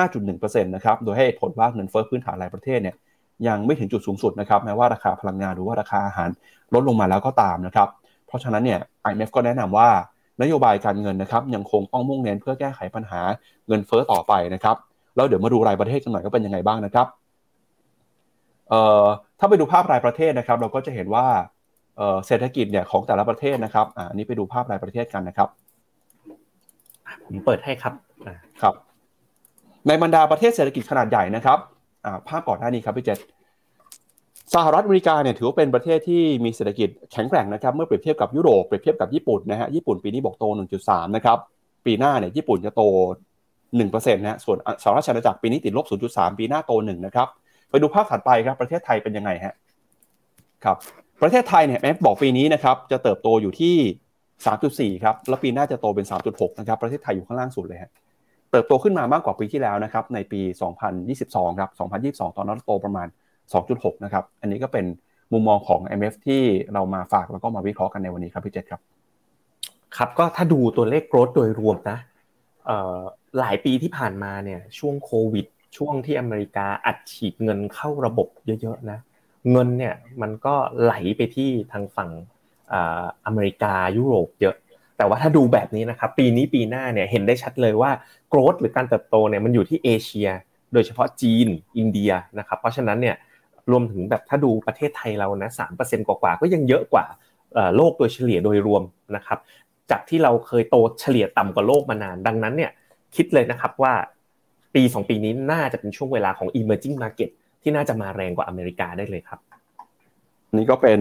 5.1%นะครับ โดยให้ผลว่าเงินเฟ้อพื้นฐานหลายประเทศเนี่ยยังไม่ถึงจุดสูงสุดนะครับแม้ว่าราคาพลังงานหรือว่าราคาอาหารลดลงมาแล้วก็ตามนะครับ เพราะฉะนั้นเนี่ย IMF ก็แนะนำว่านโยบายการเงินนะครับยังคงต้องมุ่งเน้นเพื่อแก้ไขปัญหาเงินเฟ้อต่อไปนะครับแล้วเดี๋ยวมาดูรายประเทศกันหน่อยก็เป็นยังไงบ้างนะครับเอ่อถ้าไปดูภาพรายประเทศนะครับ เราก็จะเห็นว่า เศรษฐกิจเนี่ยของแต่ละประเทศนะครับอันนี้ไปดูภาพรายประเทศกันนะครับผมเปิดให้ครับครับ ในบรรดาประเทศเศรษฐกิจขนาดใหญ่นะครับภาพก่อนหน้านี้ครับพี่เจษสหรัฐอเมริกาเนี่ยถือว่าเป็นประเทศที่มีเศรษฐกิจแข็งแกร่งนะครับ เมื่อเปรียบเทียบกับยุโรปเปรียบเทียบกับญี่ปุ่นนะฮะญี่ปุ่นปีนี้บอกโต 1.3 นะครับ ปีหน้าเนี่ยญี่ปุ่นจะโต 1%นะส่วนสหรัฐอาณาจักรปีนี้ติดลบ 0.3 ปีหน้าโต 1 นะครับ ไปดูภาพถัดไปครับประเทศไทยเป็นยังไงฮะครับ ประเทศไทยเนี่ยแม้บอกปีนี้นะครับจะเติบโตอยู่ที่ 3.4 ครับ แล้วปีหน้าจะโตเป็น 3.6 นะครับ ประเทศไทยอยู่ข้างล่างสุดเลยฮะเติบโตขึ้นมามากกว่าปีที่แล้วนะครับในปี 2022 ครับ 2022 ตอนนั้นโตประมาณ 2.6 นะครับ อันนี้ก็เป็นมุมมองของ MF ที่เรามาฝากแล้วก็มาวิเคราะห์กันในวันนี้ครับพี่เจษครับ ครับก็ถ้าดูตัวเลขโกรดโดยรวมนะหลายปีที่ผ่านมาเนี่ยช่วงโควิด ช่วงที่อเมริกาอัดฉีดเงินเข้าระบบเยอะๆนะ เงินเนี่ยมันก็ไหลไปที่ทางฝั่งอเมริกายุโรปเยอะ แต่ว่าถ้าดูแบบนี้นะครับปีนี้ปีหน้าเนี่ยเห็นได้ชัดเลยว่าโกรดหรือการเติบโตเนี่ยมันอยู่ที่เอเชีย โดยเฉพาะจีนอินเดียนะครับเพราะฉะนั้นเนี่ยรวมถึงแบบถ้าดูประเทศไทยเรานะสามเปอร์เซ็นต์กว่าๆก็ยังเยอะกว่าโลกโดยเฉลี่ยโดยรวมนะครับจากที่เราเคยโตเฉลี่ยต่ำกว่าโลกมานาน ดังนั้นเนี่ยคิดเลยนะครับว่าปี 2 ปีนี้น่าจะเป็นช่วงเวลาของ emerging market ที่น่าจะมาแรงกว่าอเมริกาได้เลยครับ นี่ก็เป็น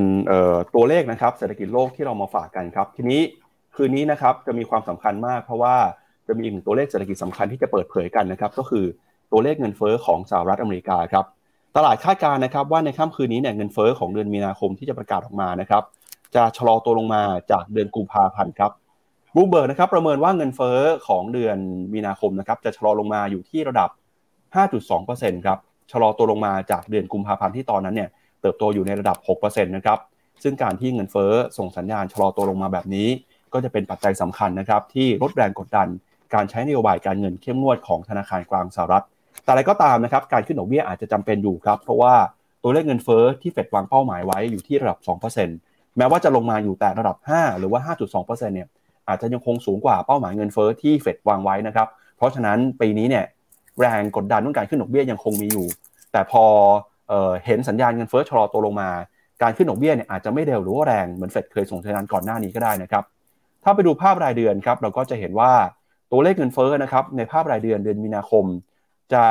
ตัวเลขนะครับเศรษฐกิจโลกที่เรามาฝากกันครับ ทีนี้คืนนี้นะครับจะมีความสำคัญมากเพราะว่าจะมีอีกหนึ่งตัวเลขเศรษฐกิจสำคัญที่จะเปิดเผยกันนะครับ ก็คือตัวเลขเงินเฟอ้อของสหรัฐอเมริกาครับตลาดคาดการณ์นะครับว่าในค่ำคืนนี้เนี่ยเงินเฟอ้อของเดือนมีนาคมที่จะประกาศออกมานะครับจะชะลอตัวลงมาจากเดือนกุมภาพันธ์ครับบูเบิร์กนะครับประเมินว่าเงินเฟอ้อของเดือนมีนาคมนะครับจะชะลอลงมาอยู่ที่ระดับ 5.2%ครับ ชะลอตัวลงมาจากเดือนกุมภาพันธ์ที่ตอนนั้นเนี่ยเติบโตอยู่ในระดับ 6%นะครับ ซึ่งการที่เงินเฟอ้อส่งสัญญาณชะลอตัวลงมาแบบนี้ ก็จะเป็นปัจจัยสำคัญนะครับที่ลดแรงกดดัน การใช้นโยบายการเงินเข้มงวดของธนาคารกลางสหรัฐ แต่อะไรก็ตามนะครับการขึ้นดอกเบี้ยอาจจะจำเป็นอยู่ครับ เพราะว่าตัวเลขเงินเฟอ้อที่เฟดวางเป้าหมายไว้อยู่ที่ระดับ 2%แม้ว่าจะลงมาอยู่แต่ระดับ 5 หรือว่า 5.2%เนี่ยอาจจะยังคงสูงกว่าเป้าหมายเงินเฟอ้อที่เฟดวางไว้นะครับ เพราะฉะนั้นปีนี้เนี่ย แรงกดดันเรื่องการขึ้นดอกเบี้ยยังคงมีอยู่ แต่พอเห็นสัญญาณเงินเฟ้อชะลอตัวลงมา การขึ้นดอกเบี้ยเนี่ยอาจจะไม่เร็วหรือว่าแรงเหมือนเฟดเคยส่งสัญญาณก่อนหน้านี้ก็ได้นะครับ ถ้าไปดูภาพรายเดือนครับเราก็จะเห็นว่าตัวเลขเงินเฟ้อนะครับในภาพรายเดือนเดือนมีนาคม จะ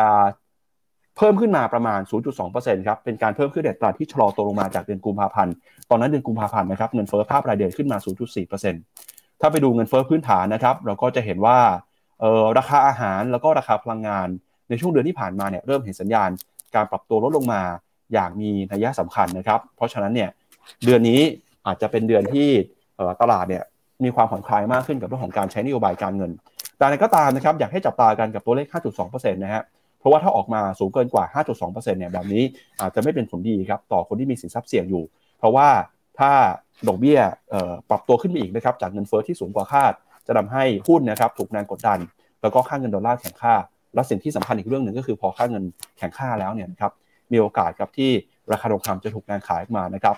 เพิ่มขึ้นมาประมาณ 0.2%ครับ เป็นการเพิ่มขึ้นเด็ดตลาดที่ชะลอตัวลงมาจากเดือนกุมภาพันธ์ ตอนนั้นเดือนกุมภาพันธ์นะครับเงินเฟ้อภาพรายเดือนขึ้นมา 0.4%ถ้าไปดูเงินเฟ้อพื้นฐานนะครับเราก็จะเห็นว่า ราคาอาหารแล้วก็ราคาพลังงาน ในช่วงเดือนที่ผ่านมาเนี่ยเริ่มเห็นสัญญาณการปรับตัวลดลงมาอย่างมีนัยสำคัญนะครับ เพราะฉะนั้นเนี่ยเดือนนี้อาจจะเป็นเดือนที่ตลาดเนี่ยมีความผ่อนคลายมากขึ้นกับเรื่องของการใช้นโยบายการเงิน แต่ในก็ตามนะครับอยากให้จับตากันกับตัวเลข 5.2%นะฮะ เพราะว่าถ้าออกมาสูงเกินกว่า 5.2%เนี่ยแบบนี้อาจจะไม่เป็นผลดีครับต่อคนที่มีสินทรัพย์เสี่ยงอยู่ เพราะว่าถ้าดอกเบี้ยปรับตัวขึ้นไปอีกนะครับจากเงินเฟอ้อที่สูงกว่าคาด จะทาให้หุ้นนะครับถูกแรงกดดัน แล้วก็ค่าเงินดอลลาร์แข็งค่า และสิ่งที่สำคัญอีกเรื่องหนึ่งก็คือพอค่าเงินแข็งค่าแล้วเนี่ยครับมีโอกาสครับที่ราคาทองคำจะถูกแรงขายมานะครับ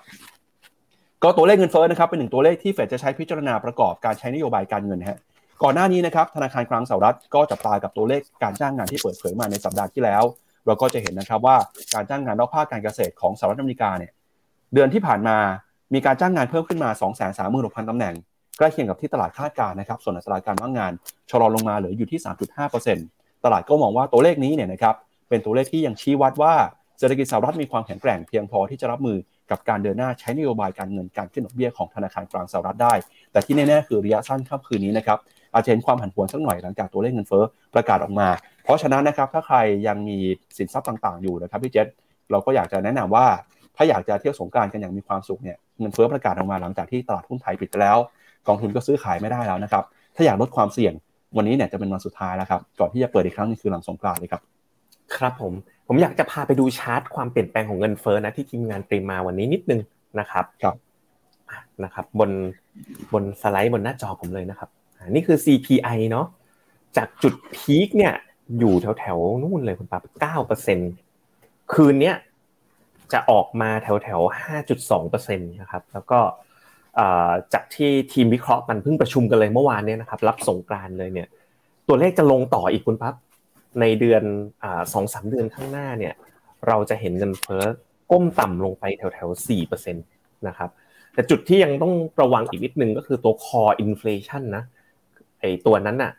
ก็ตัวเลขเงินเฟ้อนะครับเป็นหนึ่งตัวเลขที่เฟดจะใช้พิจารณาประกอบการใช้นโยบายการเงินฮะก่อนหน้านี้นะครับธนาคารกลางสหรัฐก็จับตากับตัวเลขการจ้างงานที่เปิดเผยมาในสัปดาห์ที่แล้ว เราก็จะเห็นนะครับว่าการจ้างงานนอกภาคการเกษตรของสหรัฐอเมริกาเนี่ยเดือนที่ผ่านมามีการจ้างงานเพิ่มขึ้นมา 2 3 6 0 0 0ตำแหน่ง ใกล้เคียงกับที่ตลาดคาดการณ์นะครับ ส่วนอัตราการว่างงานชะลอลงมาเหลืออยู่ที่ 3.5%ตลาดก็มองว่าตัวเลขนี้เนี่ยนะครับเป็นตัวเลขที่ยังชี้วัดว่าเศรษฐกิจสหรัฐมีความแข็งแกร่งเพียงพอที่จะรับมือกับการเดินหน้าใช้นโยบายการเงินการขึ้นดอกเบี้ยของธนาคารกลางสหรัฐได้ แต่ที่แน่ๆคือระยะสั้นค่ำคืนนี้นะครับอาจจะเห็นความผันผวนสักหน่อยหลังจากตัวเลขเงินเฟ้อประกาศออกมา เพราะฉะนั้นนะครับถ้าใครยังมีสินทรัพย์ต่างๆอยู่นะครับพี่เจษเราก็อยากจะแนะนำว่า ถ้าอยากจะเที่ยวสงการกันอย่างมีความสุขเนี่ยเงินเฟ้อประกาศออกมาหลังจากที่ตลาดหุ้นไทยปิดไปแล้ว กองทุนก็ซื้อขายไม่ได้แล้วนะครับ ถ้าอยากลดความเสี่ยงวันนี้เนี่ยจะเป็นวันสุดท้ายแล้วครับ ก่อนที่จะเปิดอีกครั้งนึงคือหลังสงกรานต์เลยครับ ครับผม ผมอยากจะพาไปดูชาร์ตความเปลี่ยนแปลงของเงินเฟ้อนะที่ทีมงานเตรียมมาวันนี้นิดนึงนะครับ ครับ นะครับ บนบนสไลด์บนหน้าจอผมเลยนะครับ นี่คือ CPI เนาะ จากจุดพีคเนี่ยอยู่แถวแถวนู่นเลยคุณปั๊บเก้าเปอร์เซ็นคืนเนี้ยจะออกมาแถวแถวห้าจุดสองเปอร์เซ็นตนะครับ แล้วก็ จากที่ทีมวิเคราะห์มันเพิ่งประชุมกันเลยเมื่อวานเนี่ยนะครับ รับสงกรานเลยเนี่ย ตัวเลขจะลงต่ออีกคุณปั๊บในเดือนสองสามเดือนข้างหน้าเนี่ย เราจะเห็นเงินเฟ้อก้มต่ำลงไปแถวแถวสี่เปอร์เซ็นตนะครับ แต่จุดที่ยังต้องระวังอีกนิดนึงก็คือตัว core inflation นะไอตัวนั้นน่ะ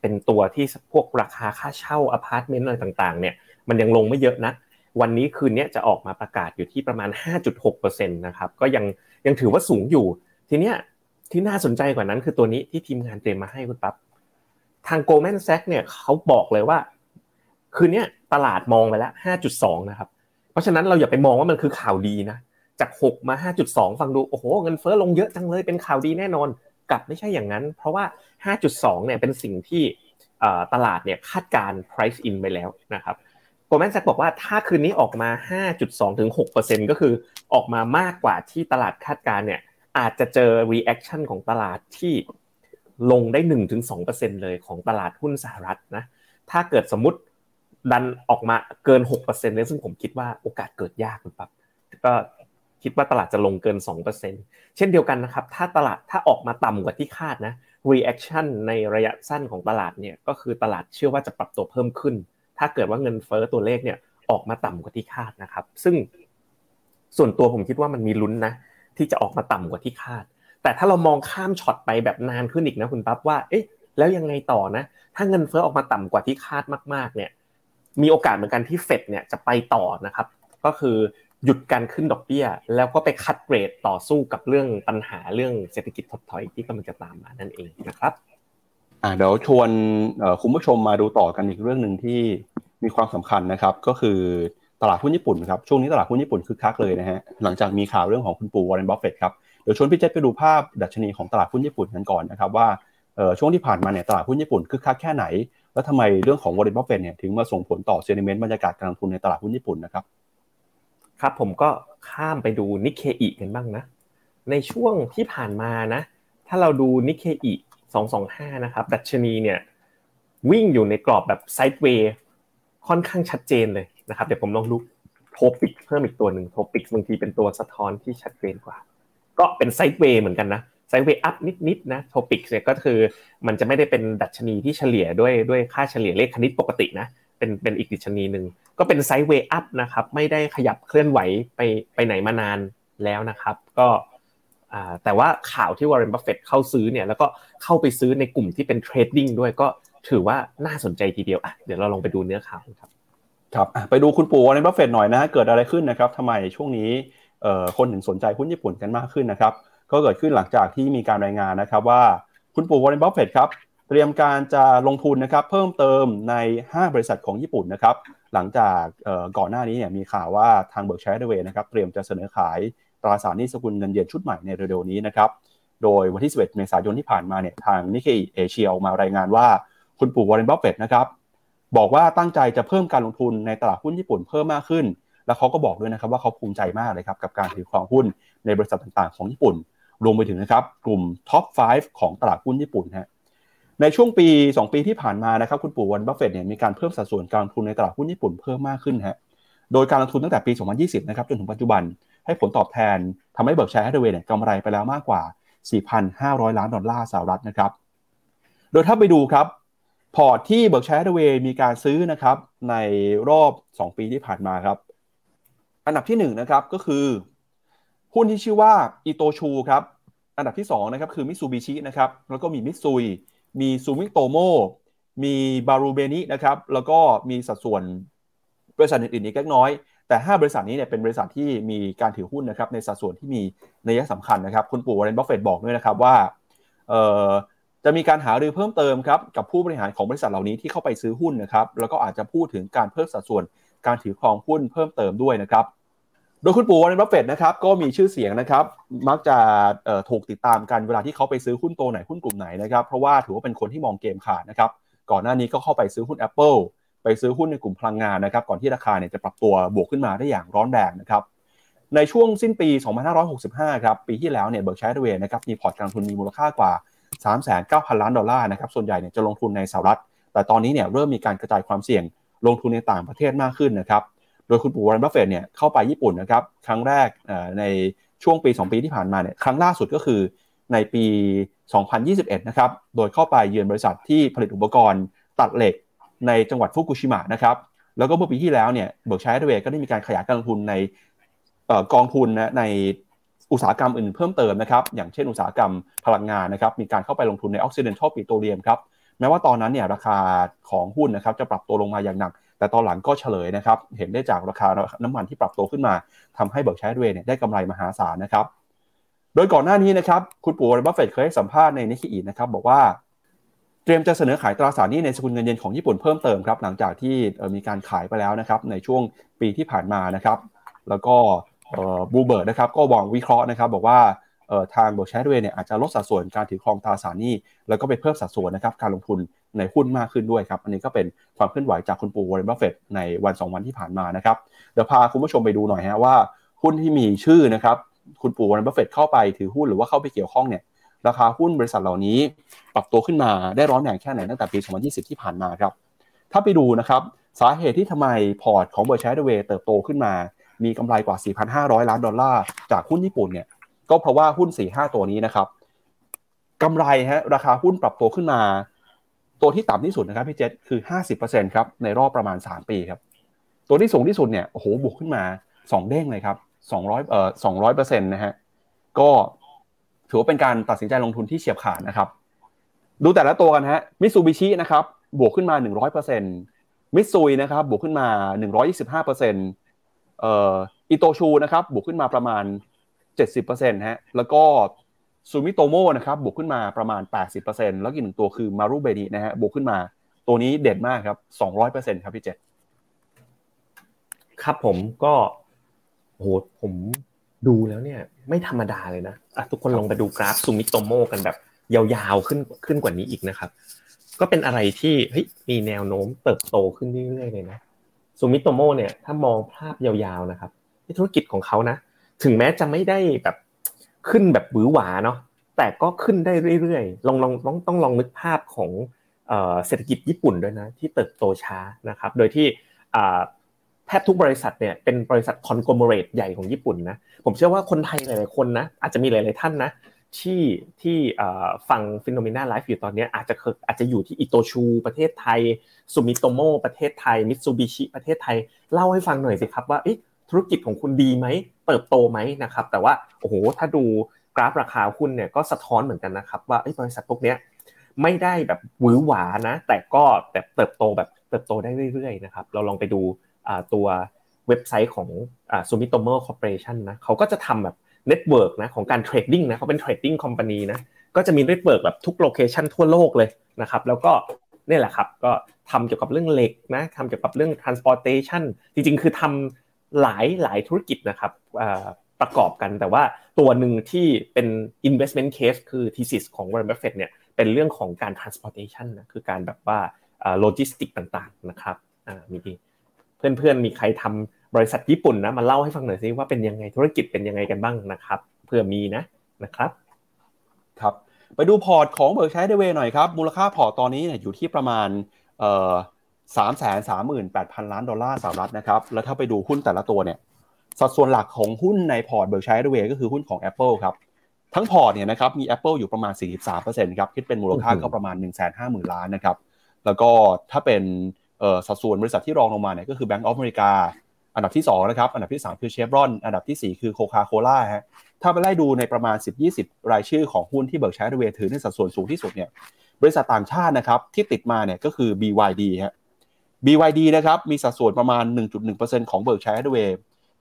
เป็นตัวที่พวกราคาค่าเช่าอพาร์ตเมนต์อะไรต่างๆ เนี่ย มันยังลงไม่เยอะนะวันนี้คืนนี้จะออกมาประกาศอยู่ที่ประมาณ 5.6%นะครับ ก็ยัง ยังถือว่าสูงอยู่ ทีเนี้ยที่น่าสนใจกว่านั้นคือตัวนี้ที่ทีมงานเตรียมมาให้คุณปั๊บทาง Goldman Sachs เนี่ยเขาบอกเลยว่า คืนนี้ตลาดมองไปแล้ว 5.2 นะครับ เพราะฉะนั้นเราอย่าไปมองว่ามันคือข่าวดีนะ จาก 6 มา 5.2 ฟังดู โอ้โห เงินเฟ้อลงเยอะจังเลย เป็นข่าวดีแน่นอน กลับไม่ใช่อย่างนั้น เพราะว่า 5.2 เนี่ยเป็นสิ่งที่ตลาดเนี่ยคาดการ price in ไปแล้วนะครับ โกลแมนแซกบอกว่าถ้าคืนนี้ออกมา 5.2ถึง6%ก็คือออกมามากกว่าที่ตลาดคาดการเนี่ยอาจจะเจอ reaction ของตลาดที่ลงได้ 1-2%เลยของตลาดหุ้นสหรัฐนะถ้าเกิดสมมติดันออกมาเกิน 6%เนี่ยซึ่งผมคิดว่าโอกาสเกิดยากคุณปั๊บก็คิดว่าตลาดจะลงเกิน 2%เช่นเดียวกันนะครับ ถ้าตลาดถ้าออกมาต่ำกว่าที่คาดนะ reaction ในระยะสั้นของตลาดเนี่ยก็คือตลาดเชื่อว่าจะปรับตัวเพิ่มขึ้น ถ้าเกิดว่าเงินเฟ้อตัวเลขเนี่ยออกมาต่ำกว่าที่คาดนะครับ ซึ่งส่วนตัวผมคิดว่ามันมีลุ้นนะ ที่จะออกมาต่ำกว่าที่คาด แต่ถ้าเรามองข้ามช็อตไปแบบนานขึ้นอีกนะคุณปั๊บว่าเอ๊ะแล้วยังไงต่อนะ ถ้าเงินเฟ้อออกมาต่ำกว่าที่คาดมาก ๆ เนี่ย มีโอกาสเหมือนกันที่เฟดเนี่ยจะไปต่อนะครับ ก็คือหยุดการขึ้นดอกเบี้ย แล้วก็ไปคัดเรตต่อสู้กับเรื่องปัญหาเรื่องเศรษฐกิจถดถอยที่กำลังจะตามมานั่นเองนะครับ อ่าเดี๋ยวชวนคุณผู้ชมมาดูต่อกันอีกเรื่องหนึ่งที่มีความสำคัญนะครับ ก็คือตลาดหุ้นญี่ปุ่นครับช่วงนี้ตลาดหุ้นญี่ปุ่นคึกคักเลยนะฮะหลังจากมีข่าวเรื่องของคุณปู่วอร์เรนบัฟเฟตครับเดี๋ยวชวนพี่เจษไปดูภาพดัชนีของตลาดหุ้นญี่ปุ่นกันก่อนนะครับว่าช่วงที่ผ่านมาเนี่ยตลาดหุ้นญี่ปุ่นคึกคักแค่ไหน แล้วทำไมเรื่องของวอร์เรนบัฟเฟตเนี่ยถึงมาส่งผลต่อ sentiment บรรยากาศการลงทุนในตลาดหุ้นญี่ปุ่นนะครับครับผมก็ข้ามไปดูนิเคอีกันบ้างนะในช่วงที่ผ่านมานะถ้าเราดูนิเคอี 225 นะครับ ดัชนีเนี่ยวิ่งอยู่ในกรอบแบบ sideway ค่อนข้างชัดเจนเลยนะครับ เดี๋ยวผมลองดูโทปิกเพิ่มอีกตัวหนึ่งโทปิกบางทีเป็นตัวสะท้อนที่ชัดเจนกว่า ก็เป็น sideway เหมือนกันนะ sideway up นิดๆนะโทปิกเนี่ยก็คือมันจะไม่ได้เป็นดัชนีที่เฉลี่ยด้วยด้วยค่าเฉลี่ยเลขคณิตปกตินะเป็นเป็นอีกดัชนีหนึ่งก็เป็น sideway up นะครับไม่ได้ขยับเคลื่อนไหวไปไปไหนมานานแล้วนะครับ ก็ แต่ว่าข่าวที่วอร์เรนบัฟเฟตเข้าซื้อเนี่ยแล้วก็เข้าไปซื้อในกลุ่มที่เป็น trading ด้วยก็ถือว่าน่าสนใจทีเดียวอะเดี๋ยวเราลองไปดูเนื้อข่าวครับครับไปดูคุณปู่วอร์เรนบัฟเฟตหน่อยนะเกิดอะไรขึ้นนะครับทำไมช่วงนี้คนถึงสนใจหุ้นญี่ปุ่นกันมากขึ้นนะครับก็เกิดขึ้นหลังจากที่มีการรายงานนะครับว่าคุณปู่วอร์เรนบัฟเฟตครับเตรียมการจะลงทุนนะครับเพิ่มเติมใน 5 บริษัทของญี่ปุ่นนะครับหลังจากก่อนหน้านี้เนี่ยมีข่าวว่าทางเบิร์กเชียร์ฮัทธาเวย์นะครับเตรียมจะเสนอขาย ตราสารหนี้สกุลเงินเยนชุดใหม่ในเร็วๆนี้นะครับโดยวันที่ 11 เมษายนที่ผ่านมาเนี่ยทางนิเคอิเอเชียออกมารายงานว่าคุณปู่วอร์เรนบัฟเฟตนะครับบอกว่าตั้งใจจะเพิ่มการลงทุนในตลาดหุ้นญี่ปุ่นเพิ่มมากขึ้น แล้วเขาก็บอกด้วยนะครับว่าเขาภูมิใจมากเลยครับกับการถือครองหุ้นในบริษัทต่างๆ ของญี่ปุ่น รวมไปถึงนะครับกลุ่ม top 5 ของตลาดหุ้นญี่ปุ่นฮะในช่วงปี 2 ปีที่ผ่านมานะครับคุณปู่วอร์เรนบัฟเฟตเนี่ยมีการเพิ่มสัดส่วนการลงทุนในตลาดหุ้นญี่ปุ่นเพิ่มมากขึ้นฮะโดยการลงทุนตั้งแต่ปี 2020 นะครับจนถึงปัจจุบัน ให้ผลตอบแทนทำให้เบิร์กเชียร์ฮัทธาเวย์เนี่ยกำไรไปแล้วมากกว่า 4,500 ล้านดอลลาร์สหรัฐนะครับ โดยถ้าไปดูครับ พอร์ตที่เบิร์กเชียร์ฮัทธาเวย์มีการซื้อนะครับในรอบ 2 ปีที่ผ่านมาครับ อันดับที่1นะครับก็คือ หุ้นที่ชื่อว่าอิโตชูครับ อันดับที่2นะครับคือมิตซูบิชินะครับ แล้วก็มีมิตซุย มีซูมิโตโม มีมารูเบนินะครับ แล้วก็มีสัดส่วนบริษัทอื่นๆอีกเล็กน้อย แต่ 5 บริษัทนี้เนี่ยเป็นบริษัทที่มีการถือหุ้นนะครับในสัดส่วนที่มีนัยสำคัญนะครับ คุณปู่วอร์เรนบัฟเฟตบอกด้วยนะครับว่าจะมีการหารือเพิ่มเติมครับกับผู้บริหารของบริษัทเหล่านี้ที่เข้าไปซื้อหุ้นนะครับแล้วก็อาจจะพูดถึงการเพิ่มสัดส่วนการถือครองหุ้นเพิ่มเติมด้วยนะครับ โดยคุณปู่วอร์เรนบัฟเฟตนะครับก็มีชื่อเสียงนะครับ มักจะถูกติดตามกันเวลาที่เขาไปซื้อหุ้นตัวไหนหุ้นกลุ่มไหนนะครับเพราะว่าถือว่าเป็นคนที่มองเกมขาดนะครับก่อนหน้านี้ก็เข้าไปซื้อหุ้น Apple ไปซื้อหุ้นในกลุ่มพลังงานนะครับก่อนที่ราคาเนี่ยจะปรับตัวบวกขึ้นมาได้อย่างร้อนแรงนะครับในช่วงสิ้นปี 2565 ครับปีที่แล้วเนี่ยเบิร์กเชียร์ฮัทธาเวย์นะครับมีพอร์ตการลงทุนมีมูลค่ากว่า 39,000 ล้านดอลลาร์นะครับส่วนใหญ่เนี่ยจะลงทุนในสหรัฐ แต่ตอนนี้เนี่ยเริ่มมีการกระจายความเสี่ยงลงทุนในต่างประเทศมากขึ้นนะครับโดยคุณปู่วอร์เรนบัฟเฟตเนี่ยเข้าไปญี่ปุ่นนะครับครั้งแรกในช่วงปี 2 ปีที่ผ่านมาเนี่ยครั้งล่าสุดก็คือในปี 2021 นะครับโดยเข้าไปเยือนบริษัทที่ผลิตอุปกรณ์ตัดเหล็ก ในจังหวัดฟุกุชิมะนะครับ แล้วก็เมื่อปีที่แล้วเนี่ยเบิร์กเชียร์ฮัทธาเวย์ก็ได้มีการขยายการลงทุนในกองทุนนะในอุตสาหกรรมอื่นเพิ่มเติมนะครับ อย่างเช่นอุตสาหกรรมพลังงานนะครับ มีการเข้าไปลงทุนในออกซิเดนทัลปิโตรเลียมครับ แม้ว่าตอนนั้นเนี่ยราคาของหุ้นนะครับจะปรับตัวลงมาอย่างหนัก แต่ตอนหลังก็เฉลยนะครับ เห็นได้จากราคาน้ำมันที่ปรับตัวขึ้นมาทำให้เบิร์กเชียร์ฮัทธาเวย์เนี่ยได้กำไรมหาศาลนะครับ โดยก่อนหน้านี้นะครับ คุณปู่วอร์เรนบัฟเฟตเคยให้สัมภาษณ์ในนิกเกอินะครับบอกว่า เตรียมจะเสนอขายตราสารหนี้ในสกุลเงินเยนของญี่ปุ่นเพิ่มเติมครับหลังจากที่มีการขายไปแล้วนะครับในช่วงปีที่ผ่านมานะครับแล้วก็บลูมเบิร์กนะครับก็วางวิเคราะห์นะครับบอกว่าทางบริษัทเวยเนี่ยอาจจะลดสัดส่วนการถือครองตราสารหนี้ แล้วก็ไปเพิ่มสัดส่วนนะครับการลงทุนในหุ้นมากขึ้นด้วยครับ อันนี้ก็เป็นความเคลื่อนไหวจากคุณปู่วอร์เรนบัฟเฟตในวัน 2 วันที่ผ่านมานะครับเดี๋ยวพาคุณผู้ชมไปดูหน่อยฮะว่าหุ้นที่มีชื่อนะครับคุณปู่วอร์เรนบัฟเฟตเข้าไปถือหุ้นหรือว่าเข้าไปเกี่ยวข้องเนี่ย ราคาหุ้นบริษัทเหล่านี้ ปรับตัวขึ้นมาได้ร้อนแรงแค่ไหนตั้งแต่ปี 2020 ที่ผ่านมาครับ ถ้าไปดูนะครับสาเหตุที่ทำไมพอร์ตของเบิร์กเชียร์ฮัทธาเวย์เติบโตขึ้นมา มีกำไรกว่า 4,500 ล้านดอลลาร์จากหุ้นญี่ปุ่นเนี่ยก็เพราะว่าหุ้น 4-5 ตัวนี้นะครับกำไรฮะราคาหุ้นปรับตัวขึ้นมา ตัวที่ต่ำที่สุดนะครับพี่เจษคือ 50%ครับในรอบประมาณ 3 ปีครับตัวที่สูงที่สุดเนี่ยโอ้โหบวกขึ้นมา 2 เด้งเลยครับ200เอ่อ200%นะฮะก็ ถือว่าเป็นการตัดสินใจลงทุนที่เฉียบขาดนะครับ ดูแต่ละตัวกันฮะมิตซูบิชินะครับบวกขึ้นมา 100%มิตซุยนะครับบวกขึ้นมา 125%เอ่ออิโตชูนะครับบวกขึ้นมาประมาณ 70%ฮะแล้วก็ซูมิโตโมนะครับบวกขึ้นมาประมาณ 80%แล้วอีกหนึ่งตัวคือมารุเบนินะฮะบวกขึ้นมาตัวนี้เด่นมากครับ 200%ครับพี่เจษครับผมก็โหผม ดูแล้วเนี่ย ไม่ธรรมดาเลยนะะทุกคนลองไปดูกราฟซูมิโตโมกันแบบ ยาวๆขึ้นขึ้นกว่านี้อีกนะครับ ก็เป็นอะไรที่เฮ้ยมีแนวโน้มเติบโตขึ้นเรื่อยๆเลยนะซูมิโตโมเนี่ยถ้ามองภาพยาวๆนะครับธุรกิจของเขานะ ถึงแม้จะไม่ได้แบบขึ้นแบบหวือหวาเนาะแต่ก็ขึ้นได้เรื่อยๆลองลองต้องต้องลองนึกภาพของเศรษฐกิจญี่ปุ่นด้วยนะที่เติบโตช้านะครับ โดยที่ แทบทุกบริษัทเนี่ยเป็นบริษัท conglomerate ใหญ่ของญี่ปุ่นนะผมเชื่อว่าคนไทยหลาย ๆ คนนะอาจจะมีหลาย ๆ ท่านนะที่ที่ฟัง Finnomena Live อยู่ตอนนี้อาจจะอาจจะอยู่ที่อิโตชูประเทศไทยซูมิโตโมประเทศไทยมิตซูบิชิประเทศไทยเล่าให้ฟังหน่อยสิครับว่าธุรกิจของคุณดีไหมเติบโตไหมนะครับแต่ว่าโอ้โหถ้าดูกราฟราคาหุ้นเนี่ยก็สะท้อนเหมือนกันนะครับว่าบริษัทพวกนี้ไม่ได้แบบหวือหวานะ แต่ก็แบบเติบโตแบบเติบโตได้เรื่อยๆนะครับเราลองไปดู ตัวเว็บไซต์ของซูมิโตโมคอร์ปอเรชันนะเขาก็จะทำแบบ network นะของการ trading นะเขาเป็น trading company นะก็จะมี network แบบทุก location ทั่วโลกเลยนะครับแล้วก็นี่แหละครับก็ทำเกี่ยวกับเรื่องเหล็กนะทำเกี่ยวกับเรื่อง transportation จริงๆ คือทำหลายหลายธุรกิจนะครับประกอบกันแต่ว่าตัวหนึ่งที่เป็น investment case คือ thesis ของ Warren Buffett เนี่ยเป็นเรื่องของการ transportation นะคือการแบบว่าโลจิสติกต่างๆนะครับมี เพื่อนๆมีใครทำบริษัทญี่ปุ่นนะมาเล่าให้ฟังหน่อยสิว่าเป็นยังไงธุรกิจเป็นยังไงกันบ้างนะครับเพื่อมีนะนะครับครับ ไปดูพอร์ตของ Berkshire Hathaway หน่อยครับ มูลค่าพอร์ตตอนนี้เนี่ยอยู่ที่ประมาณเอ่อสามแสนสามหมื่นแปดพันล้านดอลลาร์สหรัฐนะครับ แล้วถ้าไปดูหุ้นแต่ละตัวเนี่ย สัดส่วนหลักของหุ้นในพอร์ต Berkshire Hathaway ก็คือหุ้นของ Apple ครับ ทั้งพอร์ตเนี่ยนะครับมี Apple อยู่ประมาณ 43%ครับคิดเป็นมูลค่าก็ประมาณ 1 5 0 0 0 0 ล้านนะครับแล้วก็ถ้าเป็น สัดส่วนบริษัทที่รองลงมาเนี่ยก็คือ Bank of America อันดับที่2นะครับอันดับที่ 3 คือเชฟรอนอันดับที่ 4 คือ Coca-Cola ฮะถ้าไปไล่ดูในประมาณ 10-20 รายชื่อของหุ้นที่ Berkshire Hathaway ถือในสัดส่วนสูงที่สุดเนี่ยบริษัทต่างชาตินะครับที่ติดมาเนี่ยก็คือ BYD ฮะ BYD นะครับมีสัดส่วนประมาณ 1.1%ของ Berkshire Hathaway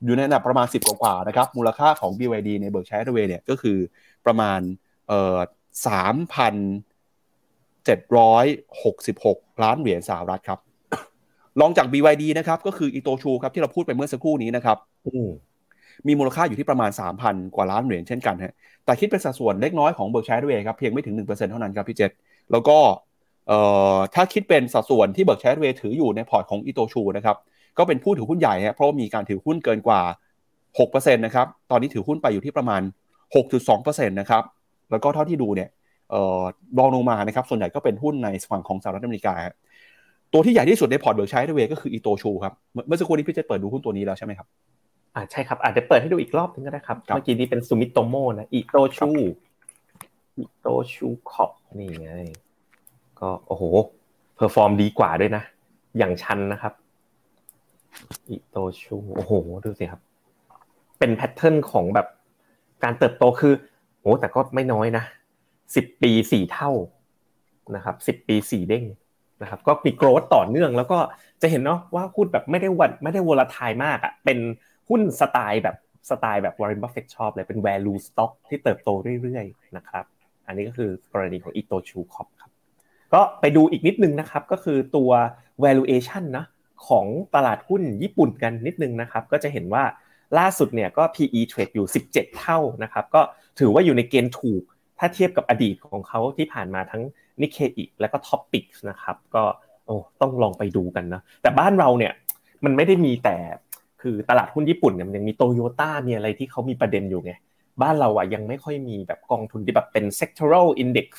อยู่ในระดับประมาณ 10 กว่าๆนะครับมูลค่าของ BYD ใน Berkshire Hathaway เนี่ยก็คือประมาณเอ่อ3,766 ล้านเหรียญสหรัฐครับ รองจาก BYD นะครับก็คืออีโตชูครับที่เราพูดไปเมื่อสักครู่นี้นะครับมีมูลค่าอยู่ที่ประมาณ 3,000 กว่าล้านเหรียญเช่นกันฮะแต่คิดเป็นสัดส่วนเล็กน้อยของ Berkshire Hathaway ครับเพียงไม่ถึง 1%เท่านั้นครับพี่เจษแล้วก็ถ้าคิดเป็นสัดส่วนที่ Berkshire Hathaway ถืออยู่ในพอร์ตของอีโตชูนะครับก็เป็นผู้ถือหุ้นใหญ่ฮะเพราะมีการถือหุ้นเกินกว่า6%นะครับตอนนี้ถือหุ้นไปอยู่ที่ประมาณ 6.2%นะครับแล้วก็เท่าที่ดูเนี่ยรองลงมานะครับส่วนใหญ่ก็เป็นหุ้นในฝั่งของสหรัฐอเมริกา ตัวที่ใหญ่ที่สุดในพอร์ต Berkshire Hathaway ก็คืออีโตชูครับ เมื่อสักครู่นี้พี่เจเปิดดูหุ้นตัวนี้แล้วใช่ไหมครับอ่าใช่ครับอาจจะเปิดให้ดูอีกรอบนึงก็ได้ครับ เมื่อกี้นี้เป็นซูมิโตโมนะอีโตชูอีโตชู Corp นี่ไง ก็โอ้โห perform ดีกว่าด้วยนะ อย่างชันนะครับอีโตชูโอ้โหดูสิครับ เป็น pattern ของแบบการเติบโตคือโอ้แต่ก็ไม่น้อยนะสิบปีสี่เท่านะครับสิบปีสี่เด้ง นะครับก็มี growth ต่อเนื่อง แล้วก็จะเห็นเนาะว่าหุ้นแบบไม่ได้วอลไม่ได้ volatile มากอะเป็นหุ้นสไตล์แบบสไตล์แบบ Warren Buffett ชอบเลยเป็น value stock ที่เติบโตเรื่อยๆนะครับอันนี้ก็คือกรณีของอิโตชู Corp ครับก็ไปดูอีกนิดนึงนะครับก็คือตัว valuation นะของตลาดหุ้นญี่ปุ่นกันนิดนึงนะครับก็จะเห็นว่าล่าสุดเนี่ยก็ PE trade อยู่ 17 เท่านะครับก็ถือว่าอยู่ในเกณฑ์ถูกถ้าเทียบกับอดีตของเขาที่ผ่านมาทั้ง นิเคอีและก็ TOPIX นะครับก็โอ้ต้องลองไปดูกันนะแต่บ้านเราเนี่ยมันไม่ได้มีแต่คือตลาดหุ้นญี่ปุ่นเนี่ยมันยังมีโตโยต้ามีอะไรที่เขามีประเด็นอยู่ไงบ้านเราอะยังไม่ค่อยมีแบบกองทุนที่แบบเป็น sectoral index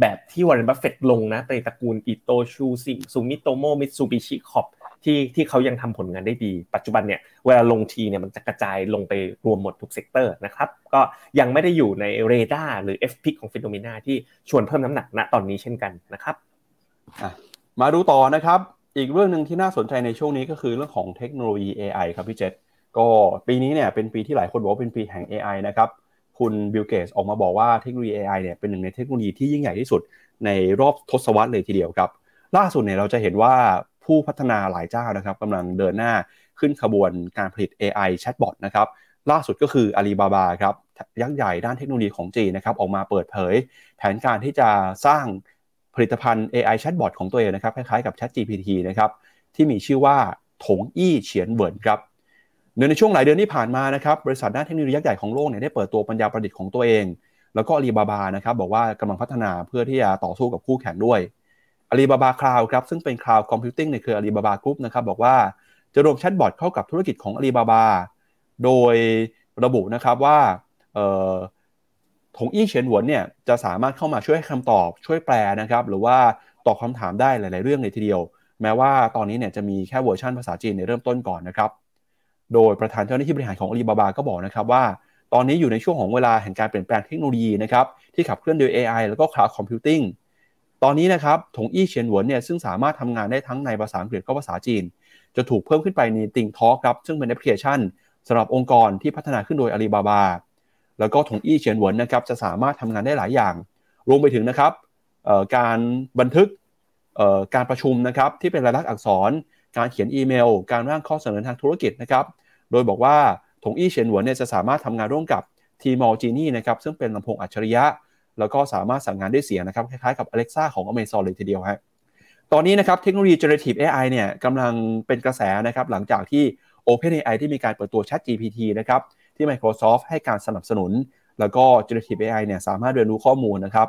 แบบที่ Warren Buffett ลงนะในตระกูลอิโตชูซิซูมิโตโมมิตซูบิชิ Corp ที่ที่เขายังทำผลงานได้ดี ปัจจุบันเนี่ยเวลาลงทีเนี่ยมันจะกระจายลงไปรวมหมดทุก sector นะครับก็ยังไม่ได้อยู่ในเรดาร์หรือ f p ของ Finnomena ที่ชวนเพิ่มน้ำหนักณตอนนี้เช่นกันนะครับมาดูต่อนะครับอีกเรื่องหนึ่งที่น่าสนใจในช่วงนี้ก็คือเรื่องของเทคโนโลยี AI ครับพี่เจษก็ปีนี้เนี่ยเป็นปีที่หลายคนบอกว่าเป็นปีแห่ง AI นะครับคุณ Bill Gates ออกมาบอกว่าเทคโนโลยี AI เนี่ยเป็นหนึ่งในเทคโนโลยีที่ยิ่งใหญ่ที่สุดในรอบทศวรรษเลยทีเดียวครับ ล่าสุดเนี่ยเราจะเห็นว่า ผู้พัฒนาหลายเจ้านะครับกำลังเดินหน้าขึ้นขบวนการผลิต AI แชทบอทนะครับล่าสุดก็คืออาลีบาบาครับยักษ์ใหญ่ด้านเทคโนโลยีของจีนนะครับออกมาเปิดเผย แผนการที่จะสร้างผลิตภัณฑ์ AI แชทบอทของตัวเองนะครับคล้ายๆกับ Chat GPT นะครับที่มีชื่อว่าถงอี้เชียนเวิ่นครับในช่วงหลายเดือนที่ผ่านมานะครับบริษัทด้านเทคโนโลยียักษ์ใหญ่ของโลกเนี่ยได้เปิดตัวปัญญาประดิษฐ์ของตัวเอง แล้วก็อาลีบาบานะครับบอกว่ากำลังพัฒนาเพื่อที่จะต่อสู้กับคู่แข่งด้วย Alibaba Cloud ครับซึ่งเป็น cloud computing ในเครือ Alibaba Group นะครับบอกว่าจะรวมแชทบอทเข้ากับธุรกิจของอาลีบาบาโดยระบุนะครับว่าถงอี้เชียนเวิ่นเนี่ยจะสามารถเข้ามาช่วยให้คำตอบช่วยแปลนะครับ หรือว่าตอบคำถามได้หลาย ๆ เรื่องในทีเดียว แม้ว่าตอนนี้เนี่ยจะมีแค่เวอร์ชันภาษาจีนในเริ่มต้นก่อนนะครับ โดยประธานเจ้าหน้าที่บริหารของอาลีบาบาก็บอกนะครับว่า ตอนนี้อยู่ในช่วงของเวลาแห่งการเปลี่ยนแปลงเทคโนโลยีนะครับที่ขับเคลื่อนโดย AI แล้วก็ Cloud Computing ตอนนี้นะครับถงอี้เฉียนหวนเนี่ยซึ่งสามารถทำงานได้ทั้งในภาษาอังกฤษก็ภาษาจีน จะถูกเพิ่มขึ้นไปในติงทอครับซึ่งเป็นแอปพลิเคชันสำหรับองค์กรที่พัฒนาขึ้นโดยอาลีบาบาแล้วก็ถงอี้เฉียนหวนนะครับจะสามารถทำงานได้หลายอย่าง รวมไปถึงนะครับการบันทึกการประชุมนะครับที่เป็นรายลักษณ์อักษร การเขียนอีเมล การร่างข้อเสนอทางธุรกิจนะครับโดยบอกว่าถงอี้เฉียนหวนเนี่ยจะสามารถทำงานร่วมกับทีมอลจีนี่นะครับซึ่งเป็นลำโพงอัจฉริยะ แล้วก็สามารถสั่งงานด้วยเสียงนะครับคล้ายๆกับ Alexa ของ Amazon เลยทีเดียวฮะตอนนี้นะครับเทคโนโลยี generative AI เนี่ยกำลังเป็นกระแสนะครับหลังจากที่ OpenAI ที่มีการเปิดตัว Chat GPT นะครับที่ Microsoft ให้การสนับสนุน แล้วก็ generative AI เนี่ยสามารถเรียนรู้ข้อมูลนะครับ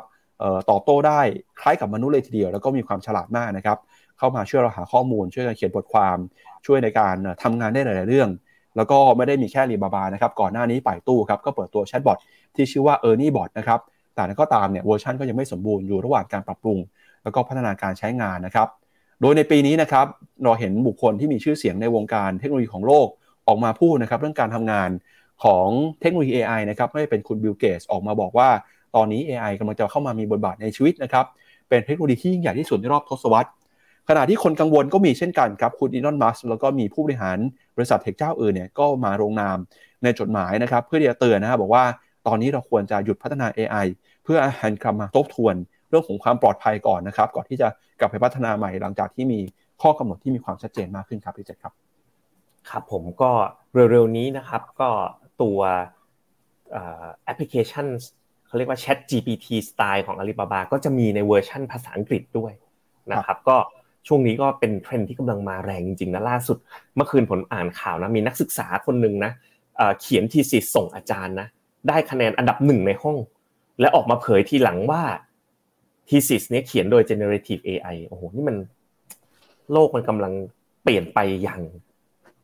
ตอบโต้ได้คล้ายกับมนุษย์เลยทีเดียว แล้วก็มีความฉลาดมากนะครับเข้ามาช่วยเราหาข้อมูล ช่วยกันเขียนบทความช่วยในการทำงานได้หลาย ๆ เรื่อง แล้วก็ไม่ได้มีแค่อาลีบาบานะครับก่อนหน้านี้ไป่ตู้ครับก็เปิดตัวแชทบอทที่ชื่อว่า e r n i e Bot นะครับ แต่ก็ตามเนี่ยเวอร์ชันก็ยังไม่สมบูรณ์อยู่ระหว่างการปรับปรุง แล้วก็พัฒนาการใช้งานนะครับ โดยในปีนี้นะครับเราเห็นบุคคลที่มีชื่อเสียงในวงการเทคโนโลยีของโลกออกมาพูดนะครับเรื่องการทำงานของเทคโนโลยี AI นะครับไม่ว่าเป็นคุณบิลเกตส์ออกมาบอกว่า ตอนนี้ AI กำลังจะเข้ามามีบทบาทในชีวิตนะครับเป็นเทคโนโลยีที่ยิ่งใหญ่ที่สุดในรอบทศวรรษขณะที่คนกังวลก็มีเช่นกันครับคุณอีลอนมัสแล้วก็มีผู้บริหารบริษัทเทคเจ้าอื่นเนี่ยก็มาลงนามในจดหมายนะครับ เพื่อที่จะเตือนนะครับบอกว่า ตอนนี้เราควรจะหยุดพัฒนา AI เพื่อหันกลับมาทบทวนเรื่องของความปลอดภัยก่อนนะครับ ก่อนที่จะกลับไปพัฒนาใหม่หลังจากที่มีข้อกำหนดที่มีความชัดเจนมากขึ้นครับพี่เจษครับ ครับผมก็เร็วๆนี้นะครับก็ตัวแอปพลิเคชันเขาเรียกว่า Chat GPT สไตล์ของ Alibaba ก็จะมีในเวอร์ชันภาษาอังกฤษด้วยนะครับ ก็ช่วงนี้ก็เป็นเทรนด์ที่กำลังมาแรงจริงๆนะล่าสุด เมื่อคืนผมอ่านข่าวนะมีนักศึกษาคนหนึ่งนะเขียนทีสิส่งอาจารย์นะ ได้คะแนนอันดับหนึ่งในห้อง และออกมาเผยทีหลังว่า thesis เนี้ยเขียนโดย generative AI โอ้โหนี่มันโลกมันกำลังเปลี่ยนไปอย่าง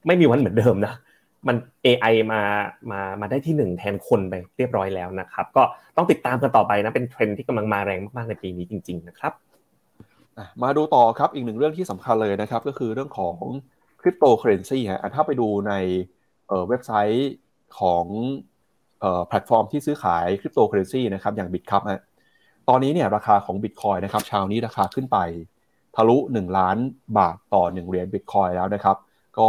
ไม่มีวันเหมือนเดิมนะมัน AI มามามาได้ที่หนึ่งแทนคนไปเรียบร้อยแล้วนะครับ ก็ต้องติดตามกันต่อไปนะเป็นเทรนด์ที่กำลังมาแรงมากๆในปีนี้จริง ๆ นะครับมาดูต่อครับอีกหนึ่งเรื่องที่สำคัญเลยนะครับ ก็คือเรื่องของคริปโตเคอเรนซีฮะถ้าไปดูในเว็บไซต์ของ แพลตฟอร์มที่ซื้อขายคริปโตเคอเรนซีนะครับอย่าง Bitkub ฮะตอนนี้เนี่ยราคาของบิตคอยน์นะครับเช้านี้ราคาขึ้นไปทะลุ 1 ล้านบาทต่อ 1 เหรียญบิตคอยน์แล้วนะครับ ก็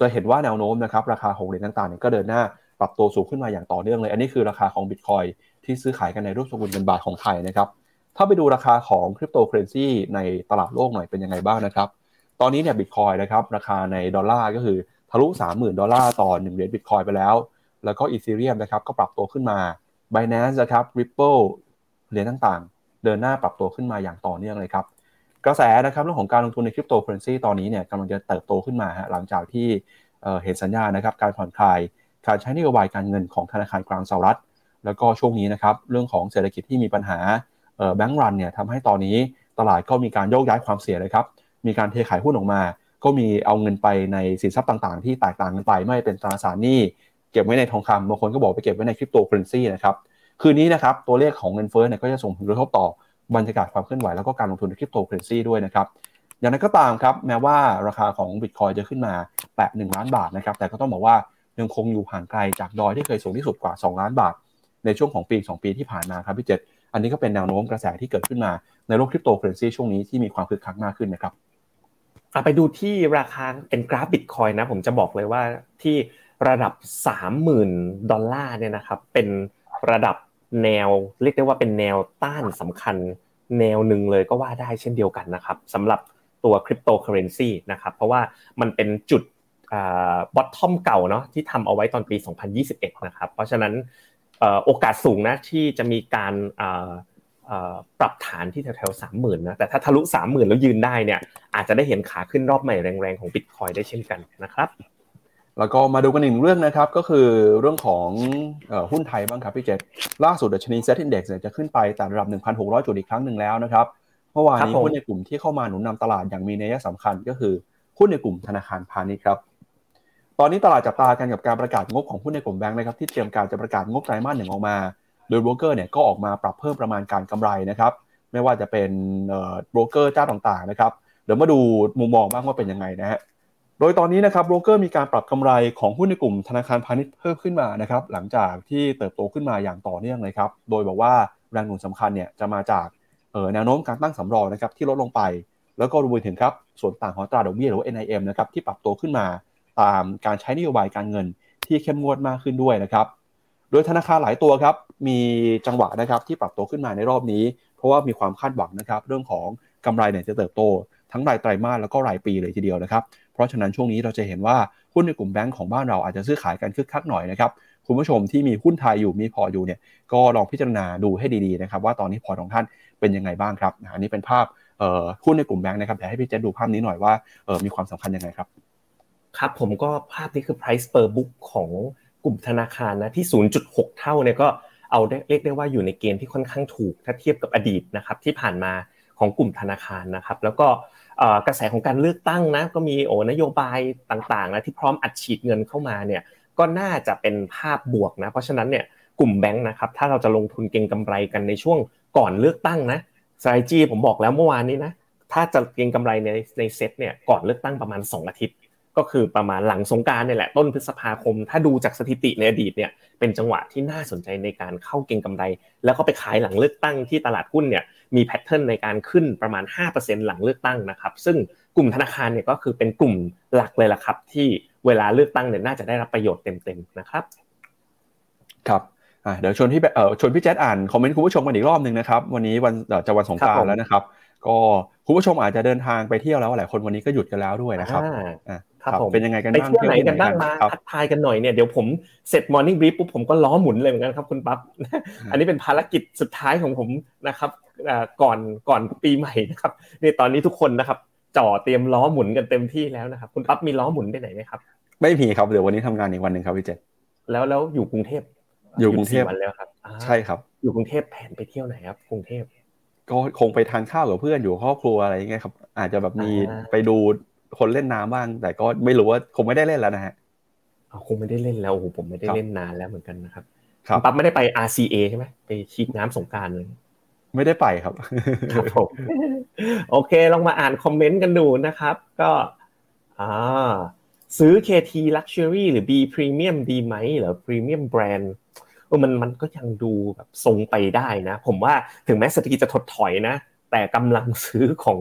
จะเห็นว่าแนวโน้มนะครับราคาของเหรียญต่างๆเนี่ยก็เดินหน้าปรับตัวสูงขึ้นมาอย่างต่อเนื่องเลย อันนี้คือราคาของบิตคอยน์ที่ซื้อขายกันในรูปสกุลเงินบาทของไทยนะครับ ถ้าไปดูราคาของคริปโตเคอเรนซีในตลาดโลกหน่อยเป็นยังไงบ้างนะครับ ตอนนี้เนี่ยบิตคอยน์นะครับราคาในดอลลาร์ก็คือทะลุ 30,000 ดอลลาร์ต่อ 1 เหรียญบิตคอยน์ไปแล้ว แล้วก็อีเธเรียมนะครับก็ปรับตัวขึ้นมา Binance นะครับ Ripple เหรียญต่างๆ เดินหน้าปรับตัวขึ้นมาอย่างต่อเนื่องเลยครับ กระแสนะครับเรื่องของการลงทุนในคริปโตเคอเรนซีตอนนี้เนี่ยกำลังจะเติบโตขึ้นมาฮะหลังจากที่เห็นสัญญาณนะครับการผ่อนคลายการใช้นโยบายการเงินของธนาคารกลางสหรัฐ แล้วก็ช่วงนี้นะครับเรื่องของเศรษฐกิจที่มีปัญหาแบงก์รันเนี่ยทำให้ตอนนี้ตลาดก็มีการโยกย้ายความเสี่ยงเลยครับมีการเทขายหุ้นออกมา ก็มีเอาเงินไปในสินทรัพย์ต่างๆ ที่แตกต่างกันไปไม่เป็นตราสารหนี้ เก็บไว้ในทองคำบางคนก็บอกไปเก็บไว้ในคริปโตเคอเรนซีนะครับคืนนี้นะครับตัวเลขของเงินเฟ้อเนี่ยก็จะส่งผลกระทบต่อบรรยากาศความเคลื่อนไหวแล้วก็การลงทุนในคริปโตเคอเรนซีด้วยนะครับอย่างนั้นก็ตามครับแม้ว่าราคาของบิตคอยน์จะขึ้นมาแตะ1ล้านบาทนะครับแต่ก็ต้องบอกว่ายังคงอยู่ห่างไกลจากดอยที่เคยสูงที่สุดกว่า 2 ล้านบาท ในช่วงของปี 2 ปีที่ผ่านมาครับพี่เจษอันนี้ก็เป็นแนวโน้มกระแสที่เกิดขึ้นมาในโลกคริปโตเคอเรนซีช่วงนี้ที่มีความคึกคักมากขึ้นนะครับไปดูที่ราคาเป็นกราฟบิตคอยน์นะ ผมจะบอกเลยว่าที่ ระดับ 30,000 ดอลลาร์เนี่ยนะครับ เป็นระดับแนวเรียกได้ว่าเป็นแนวต้านสำคัญแนวหนึ่งเลยก็ว่าได้เช่นเดียวกันนะครับสำหรับตัวคริปโตเคอเรนซีนะครับเพราะว่ามันเป็นจุด bottom เก่าเนาะที่ทำเอาไว้ตอนปี 2021 นะครับ เพราะฉะนั้นโอกาสสูงนะที่จะมีการปรับฐานที่แถวๆสามหมื่นนะแต่ถ้าทะลุสามหมื่นแล้วยืนได้เนี่ยอาจจะได้เห็นขาขึ้นรอบใหม่แรงๆของบิตคอยน์ได้เช่นกันนะครับ แล้วก็มาดูกันหนึ่งเรื่องนะครับ ก็คือเรื่องของหุ้นไทยบ้างครับพี่เจษล่าสุดดัชนีเซ็ตอินดี x เนี่ยจะขึ้นไปแตะระดับ 1,600 จุดอีกครั้งหนึ่งแล้วนะครับเมื่อวานนี้หุ้นในกลุ่มที่เข้ามาหนุนนำตลาดอย่างมีนัยสำคัญก็คือหุ้นในกลุ่มธนาคารพาณิชย์ครับ ตอนนี้ตลาดจับตากันกับการประกาศงบของหุ้นในกลุ่มแบงค์นะครับที่เตรียมการจะประกาศงบไตรมาสหนึ่งออกมา โดยโบรกเกอร์เนี่ยก็ออกมาปรับเพิ่มประมาณการกำไรนะครับไม่ว่าจะเป็นโบรกเกอร์เจ้าต่างๆนะครับเดี๋ยวมาดูมุมมองบ้างว่าเป็นยังไงนะฮะ โดยตอนนี้นะครับโบรกเกอร์มีการปรับกำไรของหุ้นในกลุ่มธนาคารพาณิชย์เพิ่มขึ้นมานะครับหลังจากที่เติบโตขึ้นมาอย่างต่อเนื่องเลยครับโดยบอกว่าแรงหนุนสำคัญเนี่ยจะมาจากแนวโน้มการตั้งสำรองนะครับที่ลดลงไป แล้วก็รวมไปถึงครับส่วนต่างของตราดอกเบี้ยหรือว่า NIM นะครับที่ปรับตัวขึ้นมาตามการใช้นโยบายการเงินที่เข้มงวดมากขึ้นด้วยนะครับโดยธนาคารหลายตัวครับมีจังหวะนะครับที่ปรับตัวขึ้นมาในรอบนี้ เพราะว่ามีความคาดหวังนะครับเรื่องของกำไรเนี่ยจะเติบโต ทั้งรายไตรมาสแล้วก็รายปีเลยทีเดียวนะครับ เพราะฉะนั้นช่วงนี้เราจะเห็นว่าหุ้นในกลุ่มแบงก์ของบ้านเราอาจจะซื้อขายกันคึกคักหน่อยนะครับคุณผู้ชมที่มีหุ้นไทยอยู่มีพออยู่เนี่ยก็ลองพิจารณาดูให้ดีๆนะครับว่าตอนนี้พอของท่านเป็นยังไงบ้างครับอันนี้เป็นภาพหุ้นในกลุ่มแบงก์นะครับเดี๋ยวให้พี่เจษดูภาพนี้หน่อยว่ามีความสำคัญยังไงครับครับผมก็ภาพนี้คือ price per book ของกลุ่มธนาคารนะที่ 0.6 เท่าเนี่ยก็เอาเรียกได้ว่าอยู่ในเกณฑ์ที่ค่อนข้างถูกถ้าเทียบกับอดีตนะครับที่ผ่านมาของกลุ่มธนาคารนะครับ แล้วก็ กระแสของการเลือกตั้งนะก็มีโอ้นโยบายต่างๆนะที่พร้อมอัดฉีดเงินเข้ามาเนี่ยก็น่าจะเป็นภาพบวกนะเพราะฉะนั้นเนี่ยกลุ่มแบงค์นะครับถ้าเราจะลงทุนเก็งกำไรกันในช่วงก่อนเลือกตั้งนะสไตรจี้ผมบอกแล้วเมื่อวานนี้นะถ้าจะเก็งกำไรในในเซ็ตเนี่ยก่อนเลือกตั้งประมาณ 2 อาทิตย์ ก็คือประมาณหลังสงการเนี่ยแหละต้นพฤษภาคม ถ้าดูจากสถิติในอดีตเนี่ยเป็นจังหวะที่น่าสนใจในการเข้าเก็งกำไร แล้วก็ไปขายหลังเลือกตั้งที่ตลาดหุ้นเนี่ยมีแพทเทิร์นในการขึ้นประมาณ 5%หลังเลือกตั้งนะครับ ซึ่งกลุ่มธนาคารเนี่ยก็คือเป็นกลุ่มหลักเลยล่ะครับ ที่เวลาเลือกตั้งเนี่ยน่าจะได้รับประโยชน์เต็มๆนะครับครับเดี๋ยวชวนพี่เอ่อชวนพี่แจ๊ดอ่านคอมเมนต์คุณผู้ชมกันอีกรอบหนึ่งนะครับวันนี้วันจะวันสงกรานต์แล้วนะครับ ก็คุณผู้ชมอาจจะเดินทางไปเที่ยวแล้วหลายคนวันนี้ก็หยุดกันแล้วด้วยนะครับ ครับผมเป็นยังไงกันบ้างไปเที่ยวไหนกันบ้างมาทักทายกันหน่อยเนี่ยเดี๋ยวผมเสร็จมอร์นิ่งบรีฟปุ๊บผมก็ล้อหมุนเลยเหมือนกันครับคุณปั๊บอันนี้เป็นภารกิจสุดท้ายของผมนะครับก่อนก่อนปีใหม่นะครับนี่ตอนนี้ทุกคนนะครับจ่อเตรียมล้อหมุนกันเต็มที่แล้วนะครับ คุณปั๊บมีล้อหมุนไปไหนไหมครับ ไม่มีครับเดี๋ยววันนี้ทำงานอีกวันหนึ่งครับพี่เจษแล้วแล้วอยู่กรุงเทพอยู่กรุงเทพวันแล้วครับใช่ครับ อยู่กรุงเทพแผนไปเที่ยวไหนครับกรุงเทพก็คงไปทานข้าวกับเพื่อนอยู่ครอบครัวอะไรอย่างเงี้ยครับ อาจจะแบบมีไปดู คนเล่นน้ำบ้าง แต่ก็ไม่รู้ว่าคงไม่ได้เล่นแล้วนะฮะคงไม่ได้เล่นแล้วโอ้โหผมไม่ได้เล่นนานแล้วเหมือนกันนะครับครับปั๊บไม่ได้ไป RCA ใช่ไหมไปชีดน้ำสงการเลย ไม่ได้ไปครับครับผมโอเคลองมาอ่านคอมเมนต์กันดูนะครับ ก็อ่าซื้อ KT Luxury หรือ B Premium ดีไหมหรือ Premium Brand เออมันมันก็ยังดูแบบทรงไปได้นะ ผมว่าถึงแม้เศรษฐกิจจะถดถอยนะ แต่กำลังซื้อของ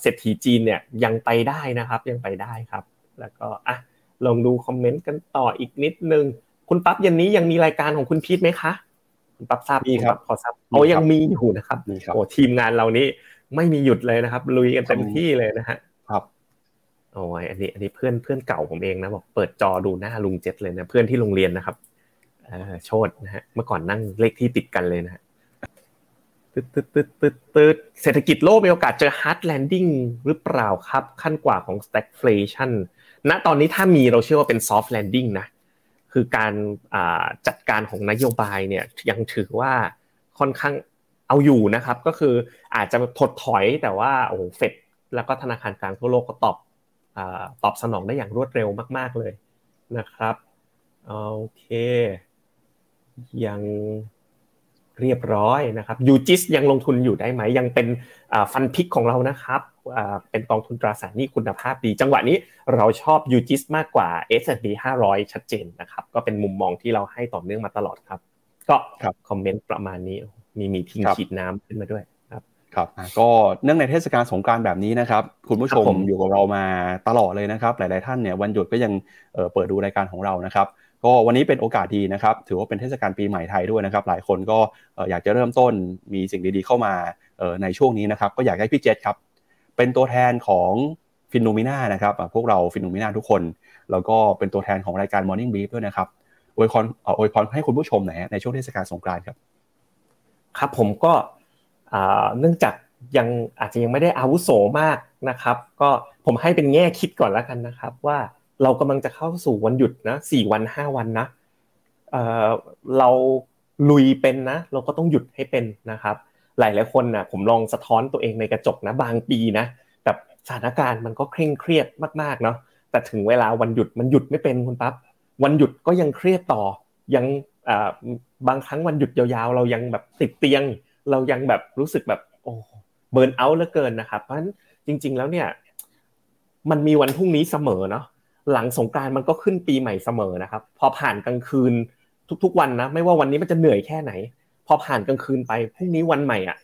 เศรษฐีจีนเนี่ยยังไปได้นะครับยังไปได้ครับ แล้วก็อะลองดูคอมเมนต์กันต่ออีกนิดนึง คุณปั๊บยันนี้ยังมีรายการของคุณพีทไหมคะคุณปั๊บทราบมีครับขอทราบโอ้ยังมีอยู่นะครับโอ้ทีมงานเรานี้ไม่มีหยุดเลยนะครับ ลุยกันเต็มที่เลยนะฮะครับโอ้ยอันนี้อันนี้เพื่อนเพื่อนเก่าผมเองนะบอกเปิดจอดูหน้าลุงเจ็ดเลยนะเพื่อนที่โรงเรียนนะครับโชดนะฮะเมื่อก่อนนั่งเลขที่ติดกันเลยนะฮะ ตึ๊ดตึ๊ดตึ๊ดตึ๊ดตึ๊ดเศรษฐกิจโลกมีโอกาสเจอ hard landing หรือเปล่าครับ ขั้นกว่าของ stagflation ณตอนนี้ถ้ามีเราเชื่อว่าเป็น soft landing นะคือการจัดการของนโยบายเนี่ยยังถือว่าค่อนข้างเอาอยู่นะครับ ก็คืออาจจะถดถอยแต่ว่าโอ้โหเฟดแล้วก็ธนาคารกลางทั่วโลกก็ตอบตอบสนองได้อย่างรวดเร็วมาก ๆเลยนะครับโอเค ยัง เรียบร้อยนะครับยูจิสยังลงทุนอยู่ได้ไหม ยังเป็นฟันพิกของเรานะครับเป็นกองทุนตราสารหนี้คุณภาพดี จังหวะนี้เราชอบยูจิสมากกว่า S&P 500 ชัดเจนนะครับ ก็เป็นมุมมองที่เราให้ต่อเนื่องมาตลอดครับ ก็คอมเมนต์ประมาณนี้มีมีทิ้งขีดน้ำขึ้นมาด้วย ครับครับก็เนื่องในเทศกาลสงการแบบนี้นะครับ คุณผู้ชมอยู่กับเรามาตลอดเลยนะครับ หลาย ๆ ท่านเนี่ยวันหยุดก็ยังเปิดดูรายการของเรานะครับ ก็วันนี้เป็นโอกาสดีนะครับ ถือว่าเป็นเทศกาลปีใหม่ไทยด้วยนะครับ หลายคนก็อยากจะเริ่มต้นมีสิ่งดี ๆ เข้ามาในช่วงนี้นะครับ ก็อยากให้พี่เจษครับเป็นตัวแทนของ Finnomena นะครับพวกเรา Finnomena ทุกคน แล้วก็เป็นตัวแทนของรายการ Morning Brief ด้วยนะครับอวยพรอวยพรให้คุณผู้ชมหน่อยในช่วงเทศกาลสงกรานต์ครับครับผมก็ เนื่องจากยังอาจจะยังไม่ได้อาวุโสมากนะครับ ก็ผมให้เป็นแง่คิดก่อนแล้วกันนะครับ ว่าเรากำลังจะเข้าสู่วันหยุดนะสี่วันห้าวันนะเราลุยเป็นนะ เราก็ต้องหยุดให้เป็นนะครับ หลายหลายคนนะผมลองสะท้อนตัวเองในกระจกนะบางปีนะแบบสถานการณ์มันก็เคร่งเครียดมากๆเนาะแต่ถึงเวลาวันหยุดมันหยุดไม่เป็นคุณปั๊บวันหยุดก็ยังเครียดต่อยังบางครั้งวันหยุดยาวๆ เรายังแบบติดเตียง เรายังแบบรู้สึกแบบโอ้เบิร์นเอาท์เหลือเกินนะครับ เพราะฉะนั้นจริง ๆ แล้วเนี่ย มันมีวันพรุ่งนี้เสมอเนาะหลังสงการมันก็ขึ้นปีใหม่เสมอนะครับ พอผ่านกลางคืนทุกๆวันนะ ไม่ว่าวันนี้มันจะเหนื่อยแค่ไหน พอผ่านกลางคืนไปพรุ่งนี้วันใหม่อะ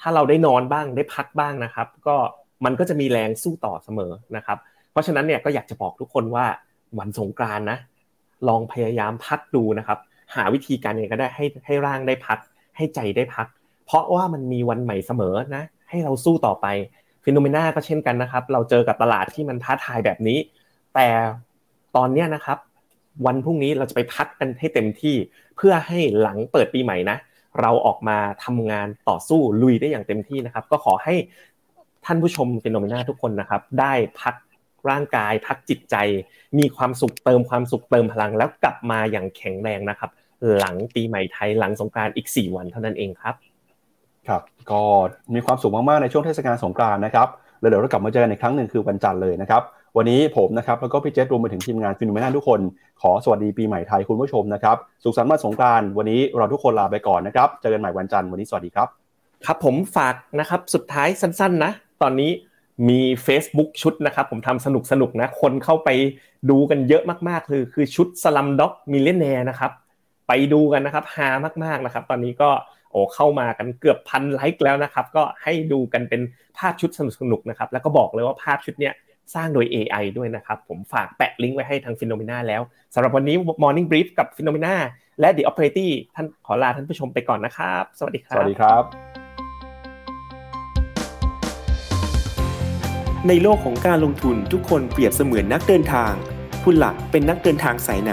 ถ้าเราได้นอนบ้างได้พักบ้างนะครับ ก็มันก็จะมีแรงสู้ต่อเสมอนะครับ เพราะฉะนั้นเนี่ยก็อยากจะบอกทุกคนว่าวันสงกรานนะ ลองพยายามพักดูนะครับ หาวิธีการเองก็ได้ให้ให้ร่างได้พัก ให้ใจได้พัก เพราะว่ามันมีวันใหม่เสมอนะ ให้เราสู้ต่อไปฟิโนเมนาก็เช่นกันนะครับ เราเจอกับตลาดที่มันท้าทายแบบนี้ แต่ตอนนี้นะครับ วันพรุ่งนี้เราจะไปพักกันให้เต็มที่ เพื่อให้หลังเปิดปีใหม่นะเราออกมาทำงานต่อสู้ลุยได้อย่างเต็มที่นะครับ ก็ขอให้ท่านผู้ชมเฟโนเมนาทุกคนนะครับ ได้พักร่างกาย พักจิตใจ มีความสุขเติมความสุขเติมพลัง แล้วกลับมาอย่างแข็งแรงนะครับ หลังปีใหม่ไทยหลังสงการอีก 4 วันเท่านั้นเองครับ ครับก็มีความสุขมากๆในช่วงเทศกาลสงกรานต์นะครับแล้วเดี๋ยวเรากลับมาเจอกันอีกครั้งหนึ่งคือวันจันทร์เลยนะครับวันนี้ผมนะครับแล้วก็พี่เจษรวมไปถึงทีมงาน Finnomena ทุกคน ขอสวัสดีปีใหม่ไทยคุณผู้ชมนะครับสุขสันต์วันสงกรานต์วันนี้เราทุกคนลาไปก่อนนะครับเจอกันใหม่วันจันทร์วันนี้สวัสดีครับ ครับผมฝากนะครับสุดท้ายสั้นๆนะตอนนี้มี Facebook ชุดนะครับผมทำสนุกสนุกนะคนเข้าไปดูกันเยอะมากๆคือคือชุด Slumdog Millionaire นะครับไปดูกันนะครับฮามากๆนะครับ ตอนนี้ก็ อ้เข้ามากันเกือบพันไลค์แล้วนะครับ ก็ให้ดูกันเป็นภาพชุดสนุกๆนะครับ แล้วก็บอกเลยว่าภาพชุดเนี้ยสร้างโดย AI ด้วยนะครับ ผมฝากแปะลิงก์ไว้ให้ทาง Finnomena แล้วสำหรับวันนี้ Morning Brief กับ Finnomena และ The Operator ท่านขอลาท่านผู้ชมไปก่อนนะครับ สวัสดีครับ สวัสดีครับ ในโลกของการลงทุนทุกคนเปรียบเสมือนนักเดินทาง คุณล่ะเป็นนักเดินทางสายไหน